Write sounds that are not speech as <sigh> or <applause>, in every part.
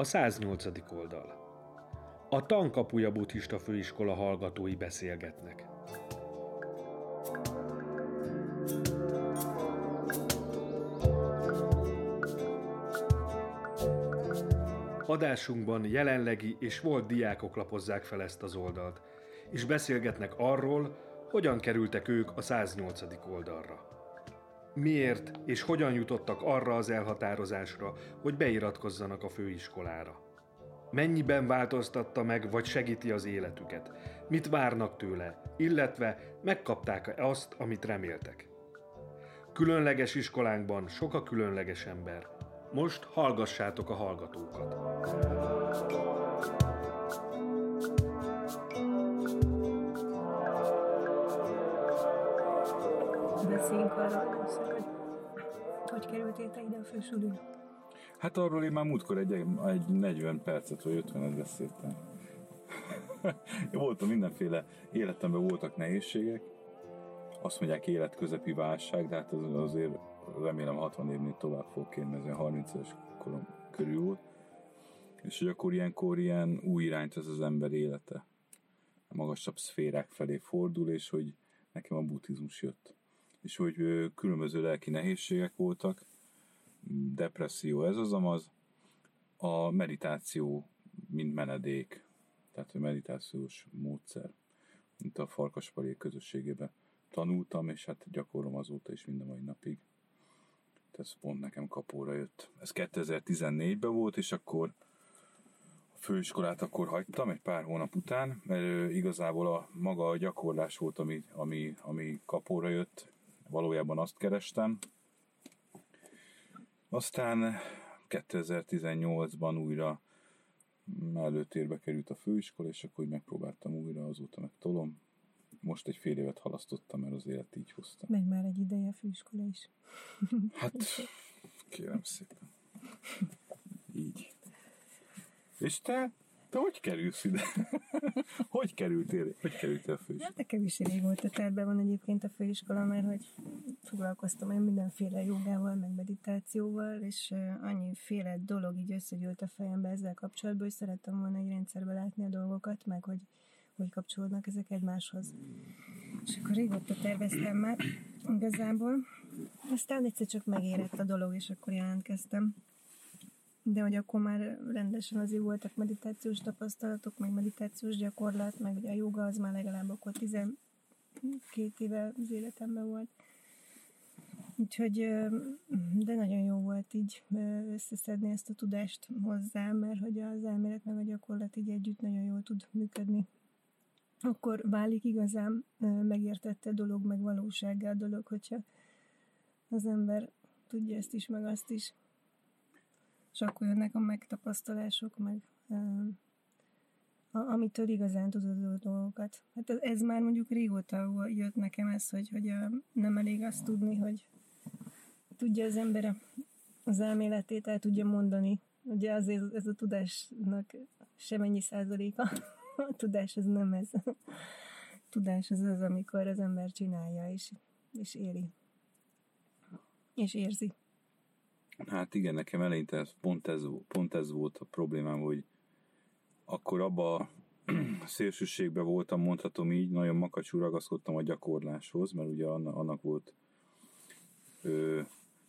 A 108. oldal. A Tankapuja buddhista főiskola hallgatói beszélgetnek. Adásunkban jelenlegi és volt diákok lapozzák fel ezt az oldalt, és beszélgetnek arról, hogyan kerültek ők a 108. oldalra. Miért és hogyan jutottak arra az elhatározásra, hogy beiratkozzanak a főiskolára. Mennyiben változtatta meg vagy segíti az életüket? Mit várnak tőle, illetve megkapták-e azt, amit reméltek? Különleges iskolánkban sok a különleges ember. Most hallgassátok a hallgatókat. Beszéljünk arról, hogy kerültél te ide a fősulira? Hát arról én már múltkor egy, egy 40 percet vagy 50-et beszéltem. <laughs> Voltam mindenféle, életemben voltak nehézségek, azt mondják életközepi válság, de hát az, azért remélem 60 évnél tovább fog kérni, ez 30 es korom körül volt. És hogy akkor ilyenkor ilyen új irányt ez az ember élete. A magasabb szférák felé fordul, és hogy nekem a buddhizmus jött. És hogy különböző lelki nehézségek voltak, depresszió ez az amaz, a meditáció, mint menedék, tehát a meditációs módszer, mint a Farkaspalék közösségében tanultam, és hát gyakorlom azóta is mind a mai napig. Tehát ez pont nekem kapóra jött. Ez 2014-ben volt, és akkor a főiskolát akkor hagytam egy pár hónap után, mert igazából a maga a gyakorlás volt, ami, ami, ami kapóra jött. Valójában azt kerestem, aztán 2018-ban újra előtérbe került a főiskola, és akkor megpróbáltam újra, azóta meg tolom. Most egy fél évet halasztottam, mert az élet így hozta. Meg már egy ideje a főiskola is. <laughs> Hát, kérem szépen. Így. És te? Te hogy kerülsz ide? <laughs> hogy kerültél? Hogy kerültél a főiskola? Hát nekem is régóta terve van egyébként a főiskola, mert hogy foglalkoztam én mindenféle jogával, meg meditációval, és annyiféle dolog így összegyűlt a fejembe ezzel kapcsolatban, hogy szerettem volna egy rendszerbe látni a dolgokat, meg hogy hogy kapcsolódnak ezek egymáshoz. És akkor régóta terveztem már igazából. Aztán egyszer csak megérett a dolog, és akkor jelentkeztem de hogy akkor már rendesen azért voltak meditációs tapasztalatok, meg meditációs gyakorlat, meg ugye a joga az már legalább akkor 12 éve az életemben volt. Úgyhogy, de nagyon jó volt így összeszedni ezt a tudást hozzá, mert hogy az elmélet meg a gyakorlat így együtt nagyon jól tud működni. Akkor válik igazán megértette dolog, meg valósággá a dolog, hogyha az ember tudja ezt is, meg azt is és akkor jönnek a megtapasztalások, meg a, amitől igazán tudod a dolgokat. Hát ez, ez már mondjuk régóta jött nekem ez, hogy, hogy nem elég azt tudni, hogy tudja az ember az elméletét el tudja mondani. Ugye azért ez a tudásnak semennyi százaléka. <laughs> A tudás az nem ez. A <laughs> tudás az az, amikor az ember csinálja és, és éri. És érzi. Hát igen, nekem eleinte pont ez, pont ez volt a problémám, hogy akkor abba a <clears throat> szélsőségben voltam, mondhatom így, nagyon makacsú ragaszkodtam a gyakorláshoz, mert ugye annak volt ö,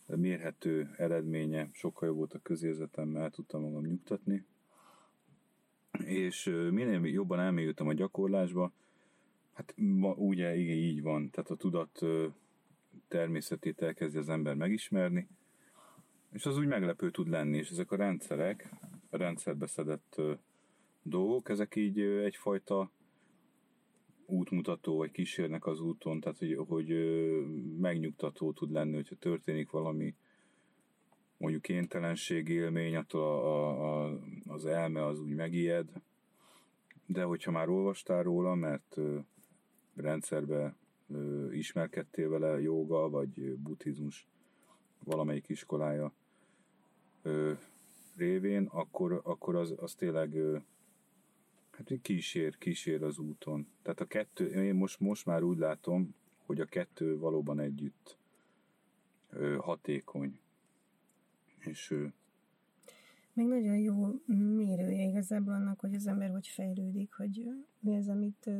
mérhető eredménye, sokkal jobb volt a közérzetemmel, el tudtam magam nyugtatni. És minél jobban elmélyültem a gyakorlásba, hát ma, ugye igen, így van, tehát a tudat természetét elkezdi az ember megismerni, és az úgy meglepő tud lenni, és ezek a rendszerek, a rendszerbe szedett dolgok, ezek így egyfajta útmutató, vagy kísérnek az úton, tehát hogy, hogy megnyugtató tud lenni, hogyha történik valami mondjuk kénytelenség élmény, attól a, a, a, az elme az úgy megijed, de hogyha már olvastál róla, mert rendszerbe ö, ismerkedtél vele, joga vagy buddhizmus valamelyik iskolája ö, révén, akkor, akkor az, az tényleg ö, hát kísér, kísér az úton. Tehát a kettő, én most, most már úgy látom, hogy a kettő valóban együtt hatékony. És ö, Meg nagyon jó mérője igazából annak, hogy az ember hogy fejlődik, hogy mi az, amit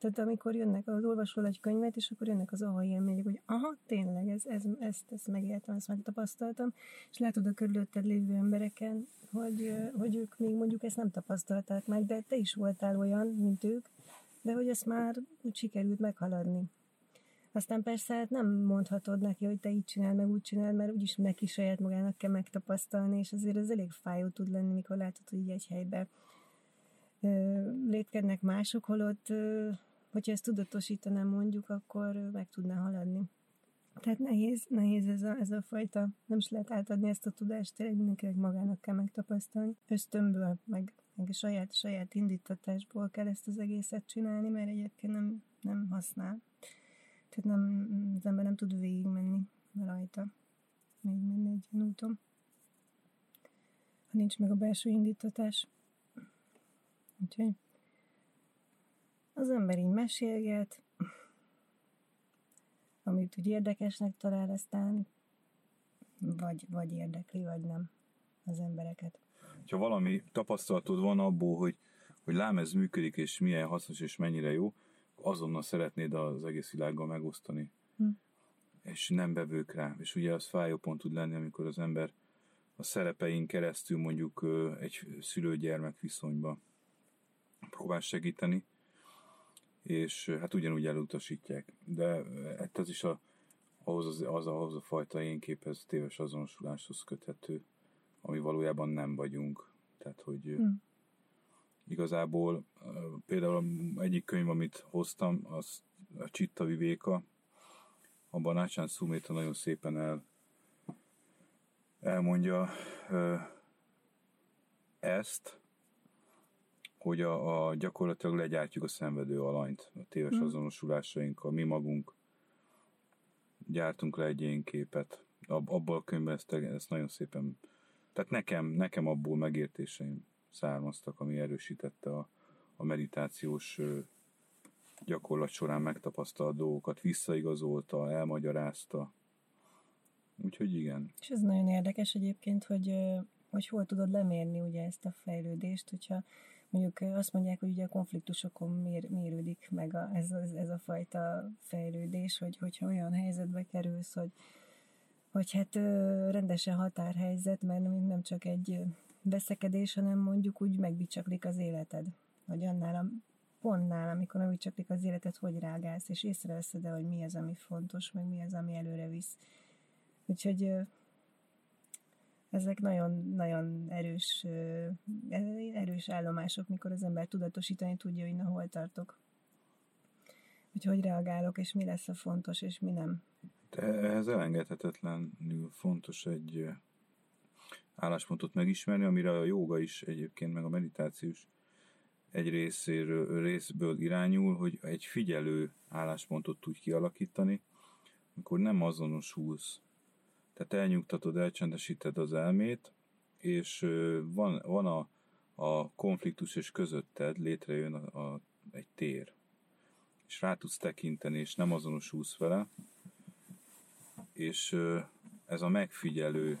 tehát amikor jönnek, az olvasol egy könyvet, és akkor jönnek az aha élmények, hogy aha, tényleg, ez, ez, ezt, ezt megéltem, ezt megtapasztaltam, és látod a körülötted lévő embereken, hogy, hogy ők még mondjuk ezt nem tapasztalták meg, de te is voltál olyan, mint ők, de hogy ezt már úgy sikerült meghaladni. Aztán persze hát nem mondhatod neki, hogy te így csinál, meg úgy csinál, mert úgyis neki saját magának kell megtapasztalni, és azért ez elég fájó tud lenni, mikor látod, hogy így egy helyben létkednek mások, holott hogyha ezt tudatosítanám mondjuk, akkor meg tudná haladni. Tehát nehéz, nehéz ez a, ez a fajta, nem is lehet átadni ezt a tudást, tényleg mindenkinek magának kell megtapasztalni. Ösztönből, meg, meg a saját, saját indítatásból kell ezt az egészet csinálni, mert egyébként nem, nem használ. Tehát nem, az ember nem tud végigmenni rajta, menni egy ilyen úton. Ha nincs meg a belső indítatás. Úgyhogy az ember így mesélget, amit úgy érdekesnek talál, aztán vagy, vagy érdekli, vagy nem az embereket. Ha valami tapasztalatod van abból, hogy, hogy lám ez működik, és milyen hasznos, és mennyire jó, azonnal szeretnéd az egész világgal megosztani. Hm. És nem bevők rá. És ugye az fájó pont tud lenni, amikor az ember a szerepein keresztül mondjuk egy szülő-gyermek viszonyba próbál segíteni, és hát ugyanúgy elutasítják. De hát ez is a, ahhoz, az, az, ahhoz a fajta én képhez téves azonosuláshoz köthető, ami valójában nem vagyunk. Tehát, hogy hmm. igazából például egyik könyv, amit hoztam, az a Csitta Vivéka, abban Ácsán Szuméta nagyon szépen el, elmondja ezt, hogy a, a gyakorlatilag legyártjuk a szenvedő alanyt, a téves mm. azonosulásainkkal, mi magunk gyártunk le egy én képet. Ab, abból a könyvben ezt, ezt nagyon szépen, tehát nekem, nekem abból megértéseim származtak, ami erősítette a, a meditációs gyakorlat során megtapasztalt dolgokat, visszaigazolta, elmagyarázta. Úgyhogy igen. És ez nagyon érdekes egyébként, hogy, hogy hol tudod lemérni ugye ezt a fejlődést, hogyha mondjuk azt mondják, hogy ugye a konfliktusokon mér, mérődik meg a, ez, ez, ez a fajta fejlődés, hogy, hogyha olyan helyzetbe kerülsz, hogy, hogy hát rendesen határhelyzet, mert nem csak egy veszekedés, hanem mondjuk úgy megbicsaklik az életed. Hogy annál a pontnál, amikor megbicsaklik az életed, hogy rágálsz, és észreveszed hogy mi az, ami fontos, meg mi az, ami előre visz. Úgyhogy ezek nagyon, nagyon erős, erős állomások, mikor az ember tudatosítani tudja, hogy na hol tartok. Hogy hogy reagálok, és mi lesz a fontos, és mi nem. De ehhez elengedhetetlenül fontos egy álláspontot megismerni, amire a joga is egyébként, meg a meditációs egy részéről, részből irányul, hogy egy figyelő álláspontot tudj kialakítani, amikor nem azonosulsz tehát elnyugtatod, elcsendesíted az elmét, és van, van a, a konfliktus és közötted létrejön a, a, egy tér. És rá tudsz tekinteni, és nem azonosulsz vele, és ez a megfigyelő,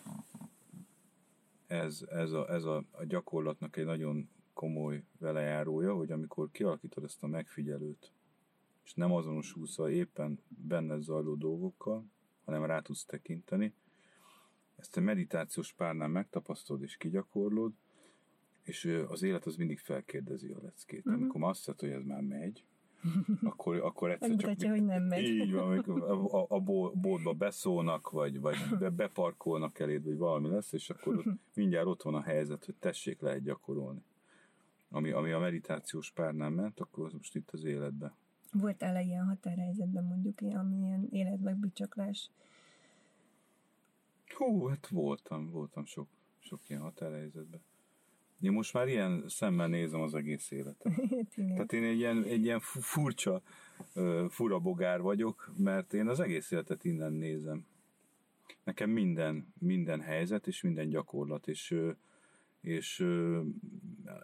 ez, ez, a, ez a, a gyakorlatnak egy nagyon komoly velejárója, hogy amikor kialakítod ezt a megfigyelőt, és nem azonosulsz a éppen benned zajló dolgokkal, hanem rá tudsz tekinteni, ezt a meditációs párnál megtapasztalod és kigyakorlod, és az élet az mindig felkérdezi a leckét. Uh-huh. Amikor azt mondod, hogy ez már megy, akkor, akkor egyszer csak... Mutatja, hogy nem megy. Így van, amikor a, a, boltba beszólnak, vagy, vagy be, beparkolnak eléd, vagy valami lesz, és akkor ott, mindjárt ott van a helyzet, hogy tessék lehet gyakorolni. Ami, ami a meditációs párnál ment, akkor az most itt az életbe. Voltál-e ilyen határhelyzetben mondjuk, amilyen életmegbicsaklás Hú, hát voltam, voltam sok, sok ilyen határhelyzetben. Én most már ilyen szemmel nézem az egész életet. <laughs> Tehát én egy ilyen, egy ilyen furcsa, fura bogár vagyok, mert én az egész életet innen nézem. Nekem minden, minden helyzet és minden gyakorlat, és, és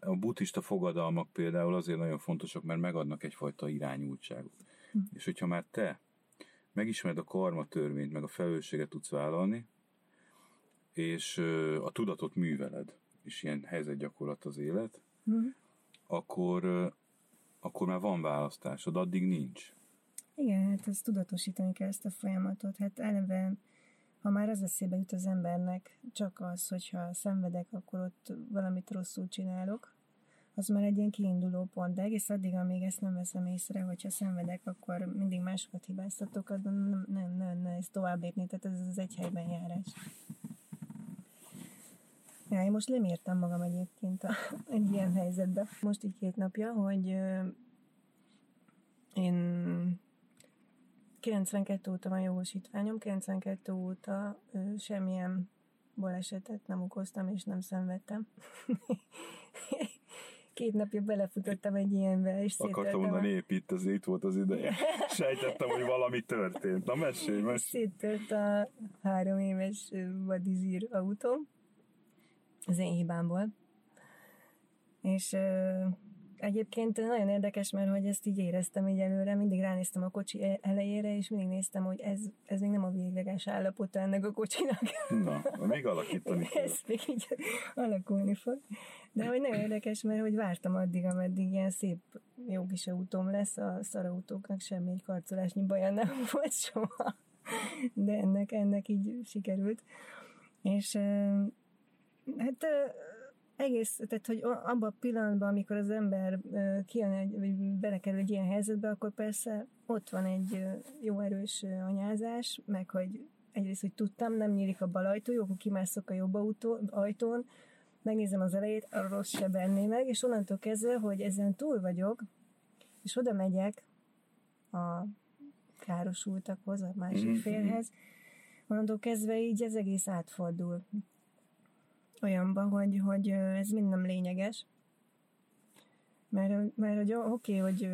a buddhista fogadalmak például azért nagyon fontosak, mert megadnak egyfajta irányultságot. Hm. És hogyha már te megismered a karma törvényt, meg a felelősséget tudsz vállalni, és a tudatot műveled. és ilyen helyzetgyakorlat az élet, Mhm. akkor, akkor már van választásod, addig nincs. Igen, hát ezt tudatosítani kell ezt a folyamatot. Hát eleve, ha már az eszébe jut az embernek, csak az, hogyha szenvedek, akkor ott valamit rosszul csinálok, az már egy ilyen kiinduló pont, de egész addig, amíg ezt nem veszem észre, hogyha szenvedek, akkor mindig másokat hibáztatok, nem, nem, nem, nem, nem ez tovább lépni, tehát ez az egy helyben járás. Ja, én most lemértem magam egyébként a, egy ilyen helyzetbe. Most így két napja, hogy ö, én 92 óta van jogosítványom, 92 óta ö, semmilyen balesetet nem okoztam és nem szenvedtem. <laughs> Két napja belefutottam egy ilyenbe, és Akartam mondani, épp itt, az, itt volt az ideje. <laughs> Sejtettem, hogy valami történt. Na mesélj, mesélj. Széttört a három éves vadizír autóm. Az én hibámból. És ö, egyébként nagyon érdekes, mert hogy ezt így éreztem így előre, mindig ránéztem a kocsi e- elejére, és mindig néztem, hogy ez, ez még nem a végleges állapota ennek a kocsinak. Na, még alakítani <laughs> kell. ez még így alakulni fog. De hogy nagyon érdekes, mert hogy vártam addig, ameddig ilyen szép, jó kis autóm lesz, a szarautóknak semmi egy karcolásnyi baja nem <laughs> volt soha. De ennek, ennek így sikerült. És hát egész, tehát hogy abban a pillanatban, amikor az ember kijön, egy, vagy belekerül egy ilyen helyzetbe, akkor persze ott van egy jó erős anyázás, meg hogy egyrészt, hogy tudtam, nem nyílik a bal ajtó, jó, akkor kimászok a jobb autó, ajtón, megnézem az elejét, a rossz se benné meg, és onnantól kezdve, hogy ezen túl vagyok, és oda megyek a károsultakhoz, a másik Mhm. félhez, onnantól kezdve így az egész átfordul olyanba, hogy, hogy ez mind nem lényeges. Mert, mert hogy oké, okay, hogy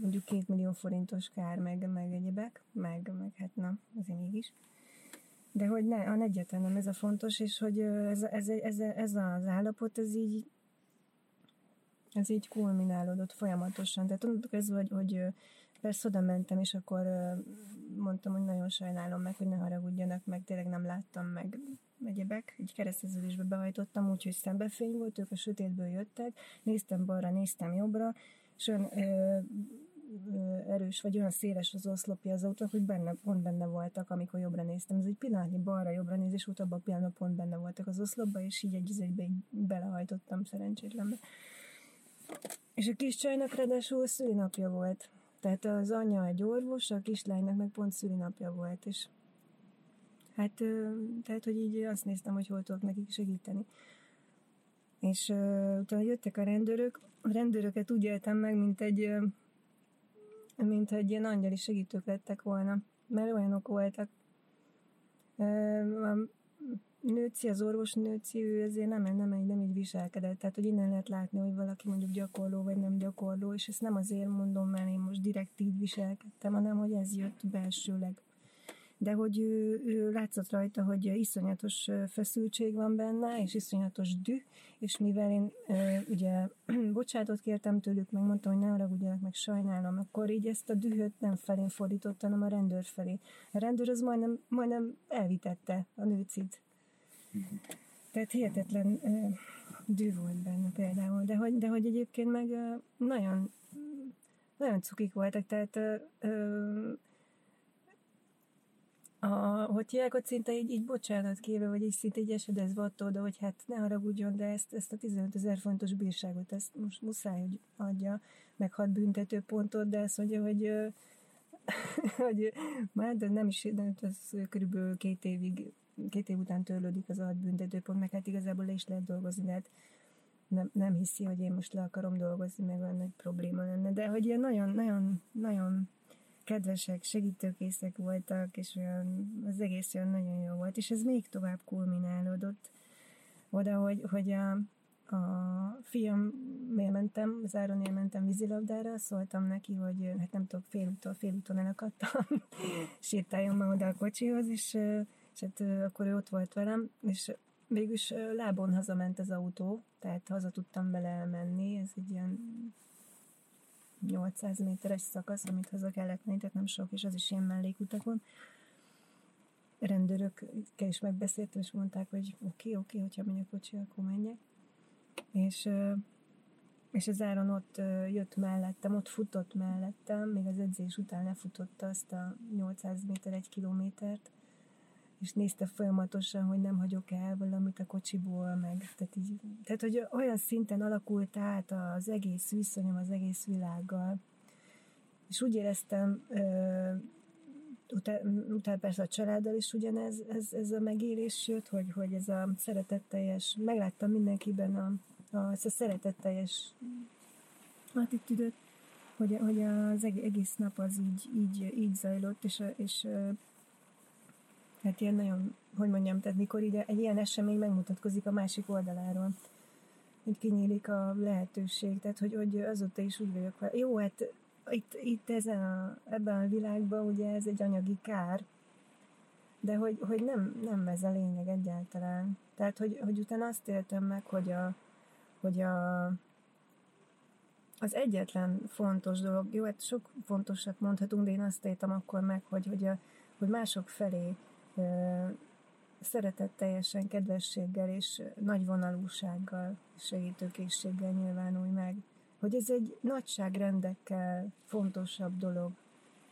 mondjuk két millió forintos kár, meg, meg egyebek, meg, meg hát na, azért mégis. De hogy ne, a egyetlen nem ez a fontos, és hogy ez, ez, ez, ez az állapot, ez így ez így kulminálódott folyamatosan. Tehát onnantól kezdve, hogy, hogy persze oda mentem, és akkor mondtam, hogy nagyon sajnálom meg, hogy ne haragudjanak meg, tényleg nem láttam meg egyebek. Egy kereszteződésbe behajtottam, úgyhogy szembefény volt, ők a sötétből jöttek, néztem balra, néztem jobbra, és olyan ö, ö, erős, vagy olyan széles az oszlopja az autónak, hogy benne, pont benne voltak, amikor jobbra néztem. Ez egy pillanatnyi balra-jobbra nézés volt, abban a pillanatban pont benne voltak az oszlopba, és így egy egybe így belehajtottam szerencsétlenbe. És a kis csajnak ráadásul szülinapja volt. Tehát az anya egy orvos, a kislánynak meg pont szülinapja volt, és hát, tehát, hogy így azt néztem, hogy hol tudok nekik segíteni. És uh, utána jöttek a rendőrök, a rendőröket úgy éltem meg, mint egy, mint egy ilyen angyali segítők lettek volna, mert olyanok voltak. Nőci, az orvos nőci, ő ezért nem, nem, nem, nem így viselkedett. Tehát, hogy innen lehet látni, hogy valaki mondjuk gyakorló, vagy nem gyakorló, és ezt nem azért mondom, mert én most direkt így viselkedtem, hanem, hogy ez jött belsőleg. De hogy ő, ő látszott rajta, hogy iszonyatos feszültség van benne, és iszonyatos düh, és mivel én ugye <clears throat> bocsátot kértem tőlük, meg mondtam, hogy ne haragudjanak, meg sajnálom, akkor így ezt a dühöt nem felén fordította, hanem a rendőr felé. A rendőr az majdnem, majdnem elvitette a nőcit. Tehát hihetetlen dű volt benne például, de hogy, de hogy egyébként meg nagyon, nagyon cukik voltak, tehát a, hogy hívják, szinte így, így bocsánat kéve, vagy így szinte így esedezve attól, de hogy hát ne haragudjon, de ezt, ezt a 15 ezer fontos bírságot, ezt most muszáj, hogy adja, meg hat büntető pontot, de azt mondja, hogy, ö, <laughs> hogy már de nem is, de ez körülbelül két évig, két év után törlődik az a hat büntetőpont, meg hát igazából le is lehet dolgozni, de hát nem, nem hiszi, hogy én most le akarom dolgozni, meg olyan nagy probléma lenne, de hogy ilyen nagyon, nagyon, nagyon kedvesek, segítőkészek voltak, és olyan, az egész olyan nagyon jó volt, és ez még tovább kulminálódott oda, hogy, hogy a, a fiam mentem, az áron mentem vízilabdára, szóltam neki, hogy hát nem tudok, félúton, félúton elakadtam, sétáljon már oda a kocsihoz, és, és hát akkor ő ott volt velem, és végülis lábon hazament az autó, tehát haza tudtam bele menni, ez egy ilyen 800 méteres szakasz, amit haza kellett menni, tehát nem sok, és az is ilyen mellékutakon. Rendőrökkel is megbeszéltem, és mondták, hogy oké, okay, oké, okay, hogyha megy a kocsi, akkor menjek. És, és az Áron ott jött mellettem, ott futott mellettem, még az edzés után lefutotta azt a 800 méter, egy kilométert, és nézte folyamatosan, hogy nem hagyok el valamit a kocsiból, meg, tehát, így, tehát hogy olyan szinten alakult át az egész viszonyom az egész világgal, és úgy éreztem, utána után persze a családdal is ugyanez ez, ez a megélés jött, hogy, hogy ez a szeretetteljes, megláttam mindenkiben a, a, ezt a szeretetteljes attitűdöt, hogy, hogy az egész nap az így, így, így zajlott, és, és hát ilyen nagyon, hogy mondjam, tehát mikor ide egy ilyen esemény megmutatkozik a másik oldaláról, hogy kinyílik a lehetőség, tehát hogy, hogy azóta is úgy vagyok, jó, hát itt, itt ezen a, ebben a világban ugye ez egy anyagi kár, de hogy, hogy nem, nem ez a lényeg egyáltalán. Tehát, hogy, hogy utána azt éltem meg, hogy a, hogy a, az egyetlen fontos dolog, jó, hát sok fontosat mondhatunk, de én azt éltem akkor meg, hogy, hogy, a, hogy mások felé szeretetteljesen, kedvességgel és nagy vonalúsággal, segítőkészséggel nyilvánulj meg hogy ez egy nagyságrendekkel fontosabb dolog,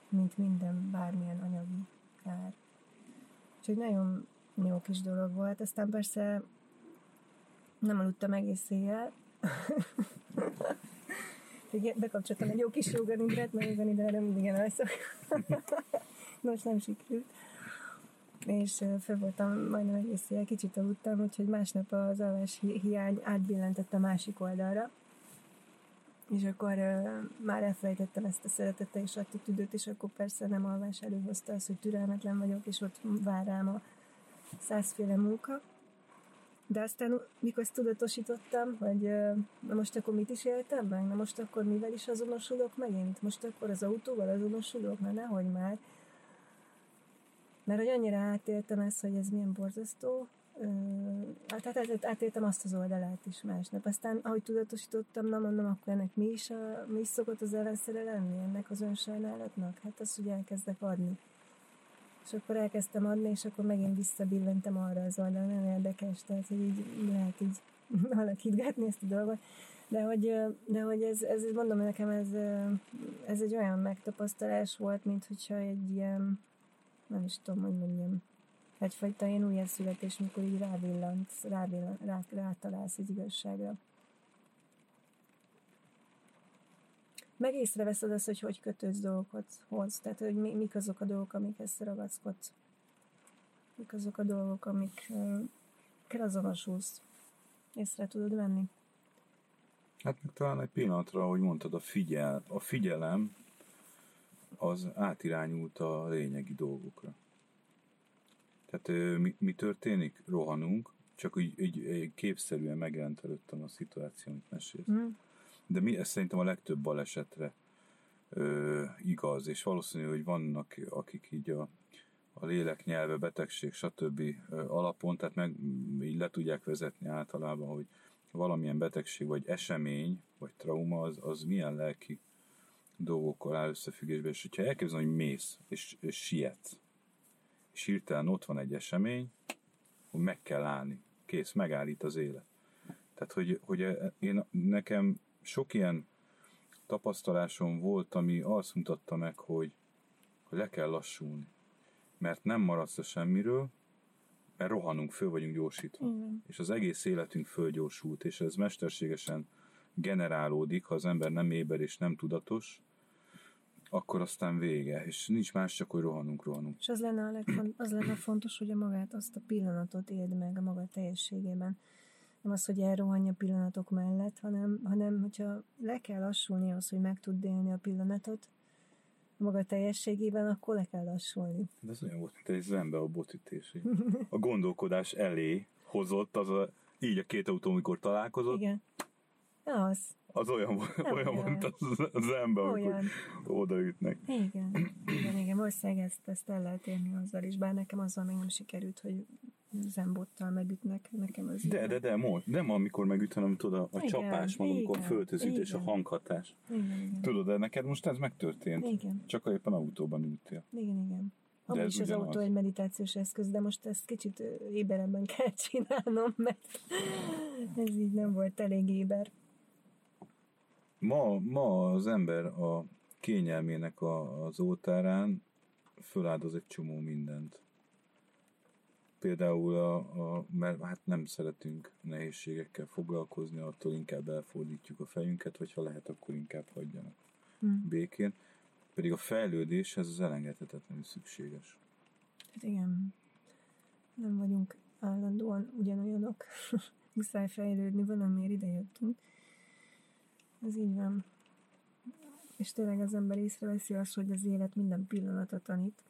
mint minden bármilyen anyagi kár. Úgyhogy nagyon jó kis dolog volt. Aztán persze nem aludtam egész éjjel. <laughs> Bekapcsoltam egy jó kis joganigrát, mert jogan ide mindig elszok. Most <laughs> nem sikerült. És fel voltam majdnem egész éjjel, kicsit aludtam, úgyhogy másnap az alvás hiány átbillentett a másik oldalra és akkor már elfelejtettem ezt a szeretete és attitűdöt, és akkor persze nem alvás előhozta az, hogy türelmetlen vagyok, és ott vár rám a százféle munka. De aztán, mikor ezt tudatosítottam, hogy uh, na most akkor mit is éltem meg, na most akkor mivel is azonosulok megint, most akkor az autóval azonosulok, na nehogy már. Mert hogy annyira átéltem ezt, hogy ez milyen borzasztó, hát át, átéltem azt az oldalát is másnap. Aztán, ahogy tudatosítottam, na mondom, akkor ennek mi is, a, mi is szokott az ellenszere lenni ennek az önsajnálatnak? Hát az, hogy elkezdek adni. És akkor elkezdtem adni, és akkor megint visszabillentem arra az oldalra, nem érdekes, tehát hogy így lehet így <laughs> alakítgatni ezt a dolgot. De hogy, de hogy ez, ez, mondom nekem, ez, ez egy olyan megtapasztalás volt, mint hogyha egy ilyen, nem is tudom, hogy mondjam, egyfajta ilyen újjászületés, mikor így rávillant, rávillant, rá, rátalálsz az igazságra. Meg észreveszed azt, hogy hogy kötődsz dolgokat hoz, tehát hogy mi, mik azok a dolgok, amikhez ragaszkodsz. Mik azok a dolgok, amikkel azonosulsz. Észre tudod venni. Hát meg talán egy pillanatra, ahogy mondtad, a, figyel, a figyelem az átirányult a lényegi dolgokra. Tehát mi, mi történik? Rohanunk, csak úgy, így, így képszerűen megjelent előttem a szituáció, amit mesélsz. Mm. De mi, ez szerintem a legtöbb balesetre ö, igaz, és valószínű, hogy vannak, akik így a, a lélek, nyelve, betegség, stb. alapon, tehát meg így le tudják vezetni általában, hogy valamilyen betegség, vagy esemény, vagy trauma, az, az milyen lelki dolgokkal áll összefüggésbe, és hogyha elképzelem, hogy mész, és, és sietsz, és hirtelen ott van egy esemény, hogy meg kell állni. Kész, megállít az élet. Tehát, hogy, hogy én, nekem sok ilyen tapasztalásom volt, ami azt mutatta meg, hogy, hogy le kell lassulni. Mert nem maradsz a semmiről, mert rohanunk, föl vagyunk gyorsítva. Mm. És az egész életünk fölgyorsult, és ez mesterségesen generálódik, ha az ember nem éber és nem tudatos, akkor aztán vége, és nincs más, csak hogy rohanunk, rohanunk. És az lenne, a legfont, az lenne <clears throat> fontos, hogy a magát, azt a pillanatot éld meg a maga teljességében. Nem az, hogy elrohanj a pillanatok mellett, hanem, hanem hogyha le kell lassulni az, hogy meg tud élni a pillanatot, a maga teljességében, akkor le kell lassulni. De ez olyan volt, mint egy zenbe a botítés. A gondolkodás elé hozott, az a, így a két autó, amikor találkozott. Igen. Az az olyan, nem olyan volt az, az ember, olyan. odaütnek. Igen, igen, igen, valószínűleg ezt, ezt el lehet érni azzal is, bár nekem azzal még nem sikerült, hogy zembottal megütnek, nekem az De, de, de, most, nem amikor megüt, hanem tudod, a, a igen, csapás maga, amikor föltözít, és a hanghatás. Igen, igen. Tudod, de neked most ez megtörtént. Igen. Csak éppen autóban ültél. Igen, igen. Amúgy is az autó egy meditációs eszköz, de most ezt kicsit éberebben kell <laughs> csinálnom, mert ez így nem volt elég éber. Ma, ma az ember a kényelmének a, az oltárán föláldoz egy csomó mindent. Például, a, a, mert hát nem szeretünk nehézségekkel foglalkozni, attól inkább elfordítjuk a fejünket, vagy ha lehet, akkor inkább hagyjanak hmm. békén. Pedig a fejlődés, ez az elengedhetetlenül szükséges. Hát igen, nem vagyunk állandóan ugyanolyanok. <laughs> Muszáj fejlődni, valamiért ide jöttünk. Ez így van. És tényleg az ember észreveszi azt, hogy az élet minden pillanata tanít.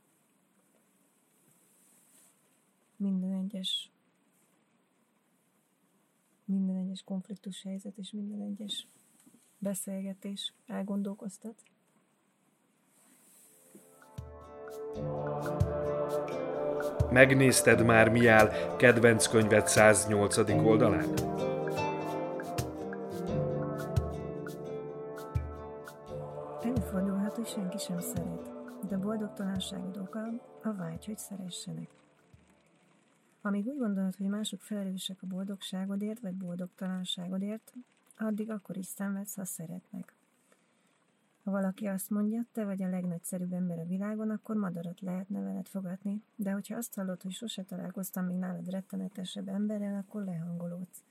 Minden egyes minden egyes konfliktus helyzet és minden egyes beszélgetés elgondolkoztat. Megnézted már mi áll kedvenc könyved 108. oldalán? Mások felelősek a boldogságodért vagy boldogtalanságodért, addig akkor is szenvedsz, ha szeretnek. Ha valaki azt mondja, te vagy a legnagyszerűbb ember a világon, akkor madarat lehetne veled fogadni, de hogyha azt hallod, hogy sose találkoztam még nálad rettenetesebb emberrel, akkor lehangolódsz.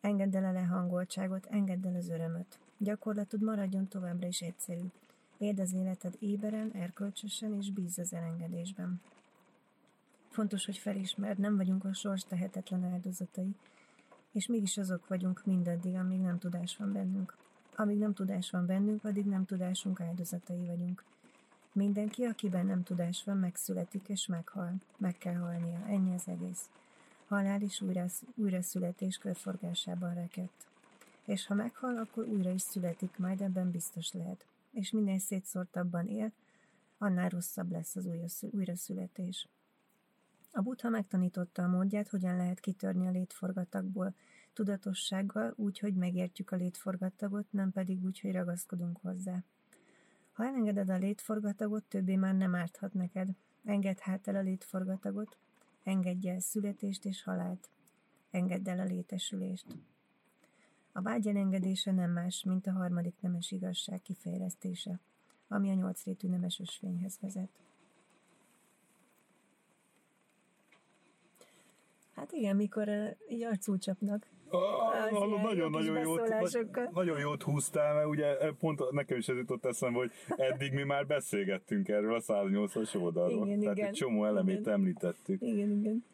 Engedd el a lehangoltságot, engedd el az örömöt. Gyakorlatod maradjon továbbra is egyszerű. Éld az életed éberen, erkölcsösen és bízz az elengedésben. Fontos, hogy felismerd, nem vagyunk a sors tehetetlen áldozatai, és mégis azok vagyunk mindaddig, amíg nem tudás van bennünk. Amíg nem tudás van bennünk, addig nem tudásunk áldozatai vagyunk. Mindenki, akiben nem tudás van, megszületik és meghal. Meg kell halnia. Ennyi az egész. Halál is újra, újra születés körforgásában rekedt. És ha meghal, akkor újra is születik, majd ebben biztos lehet. És minél szétszórtabban él, annál rosszabb lesz az újra születés. A buddha megtanította a módját, hogyan lehet kitörni a létforgatagból, tudatossággal, úgy, hogy megértjük a létforgatagot, nem pedig úgy, hogy ragaszkodunk hozzá. Ha elengeded a létforgatagot, többé már nem árthat neked. Engedd hát el a létforgatagot, engedj el születést és halált. Engedd el a létesülést. A vágy elengedése nem más, mint a harmadik nemes igazság kifejlesztése, ami a nyolcrétű nemes ösvényhez vezet. Hát igen, mikor így arcul csapnak. Nagyon-nagyon jót, nagyon jót húztál, mert ugye pont nekem is ez jutott eszembe, hogy eddig mi már beszélgettünk erről a 180-as oldalról. Igen, Tehát igen. egy csomó elemét igen. említettük. Igen, igen.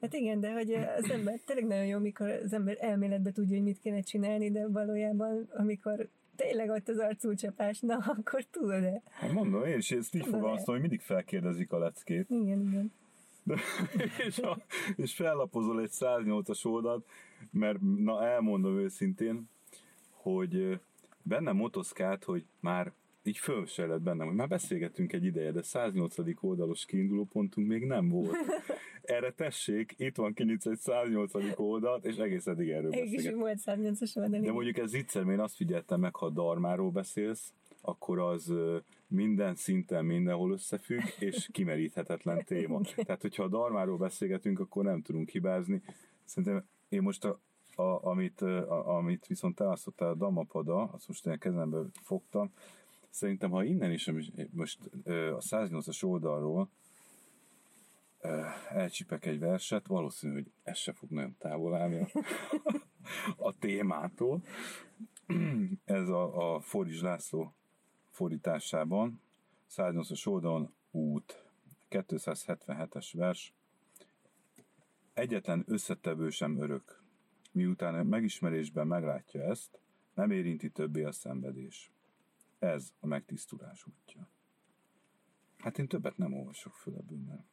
Hát igen, de hogy az ember tényleg nagyon jó, amikor az ember elméletben tudja, hogy mit kéne csinálni, de valójában, amikor tényleg ott az arculcsapás, na, akkor tudod-e? Hát mondom, én is ezt így fogalmaztam, hogy mindig felkérdezik a leckét. Igen, igen. <laughs> És, a, és fellapozol egy 108-as oldalt, mert na elmondom őszintén, hogy bennem motoszkált, hogy már így föl se lett bennem, hogy már beszélgetünk egy ideje, de 108. oldalos kiinduló pontunk még nem volt. <laughs> Erre tessék, itt van kinyitsz egy 108. oldalt, és egész eddig erről beszélgetünk. volt 108-as oldal. De mondjuk ez viccer, én azt figyeltem meg, ha darmáról beszélsz, akkor az minden szinten mindenhol összefügg, és kimeríthetetlen téma. Tehát, hogyha a darmáról beszélgetünk, akkor nem tudunk hibázni. Szerintem én most a, a, amit, a, amit viszont elásztottál a Damapada, azt most én a kezembe fogtam, szerintem ha innen is most a 108-as oldalról elcsipek egy verset, valószínű, hogy ez se fog nagyon távol állni a, <laughs> a témától. Ez a, a Foris László fordításában, 108-as oldalon út, 277-es vers, egyetlen összetevő sem örök. Miután a megismerésben meglátja ezt, nem érinti többé a szenvedés. Ez a megtisztulás útja. Hát én többet nem olvasok föl ebből, mert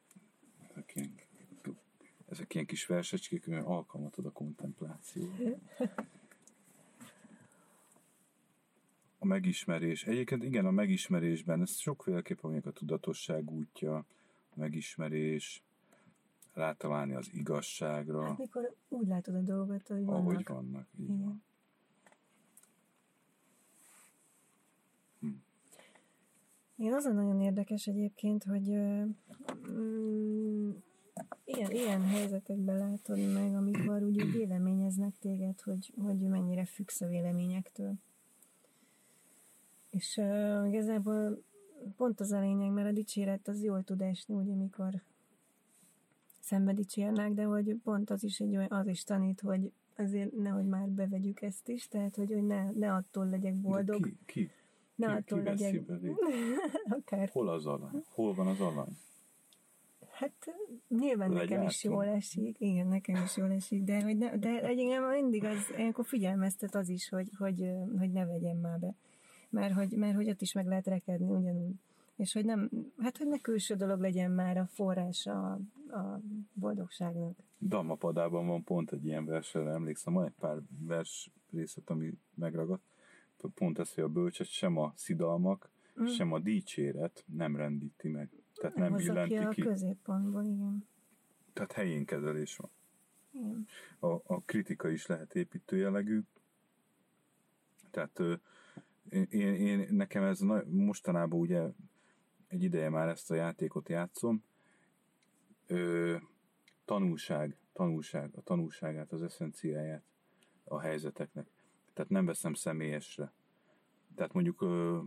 ezek ilyen, ezek ilyen kis versecskék, alkalmat ad a kontemplációra. <laughs> a megismerés. Egyébként igen, a megismerésben, ez sokféleképpen mondjuk a tudatosság útja, a megismerés, rátalálni az igazságra. Hát mikor úgy látod a dolgot, hogy vannak. Ahogy vannak, így igen. van. Hm. Én azon nagyon érdekes egyébként, hogy mm, ilyen, ilyen helyzetekben látod meg, amikor úgy véleményeznek téged, hogy, hogy mennyire függsz a véleményektől. És uh, igazából pont az a lényeg, mert a dicséret az jól tud esni, ugye, amikor szembe dicsérnek, de hogy pont az is egy olyan, az is tanít, hogy azért nehogy már bevegyük ezt is, tehát hogy, hogy ne, ne attól legyek boldog. De ki? ki? Ne ki, attól ki legyek... <laughs> Akár. Hol az alany? Hol van az alany? Hát nyilván Legy nekem is jól esik, igen, nekem is jól esik, de, hogy ne, de egyébként mindig az, ilyenkor figyelmeztet az is, hogy, hogy, hogy ne vegyem már be. Mert hogy, mert hogy ott is meg lehet rekedni ugyanúgy. És hogy nem, hát hogy ne külső dolog legyen már a forrása a, a boldogságnak. Dammapadában van pont egy ilyen versre, emlékszem, van egy pár vers részlet, ami megragadt. Pont ez, hogy a bölcset sem a szidalmak, mm. sem a dicséret nem rendíti meg. Tehát nem, nem billenti ki. a középpontból, igen. Tehát helyén kezelés van. Igen. A, a kritika is lehet építő jellegű. Tehát én, én, nekem ez mostanában ugye egy ideje már ezt a játékot játszom. Ö, tanulság, tanulság, a tanulságát, az eszenciáját a helyzeteknek. Tehát nem veszem személyesre. Tehát mondjuk ö,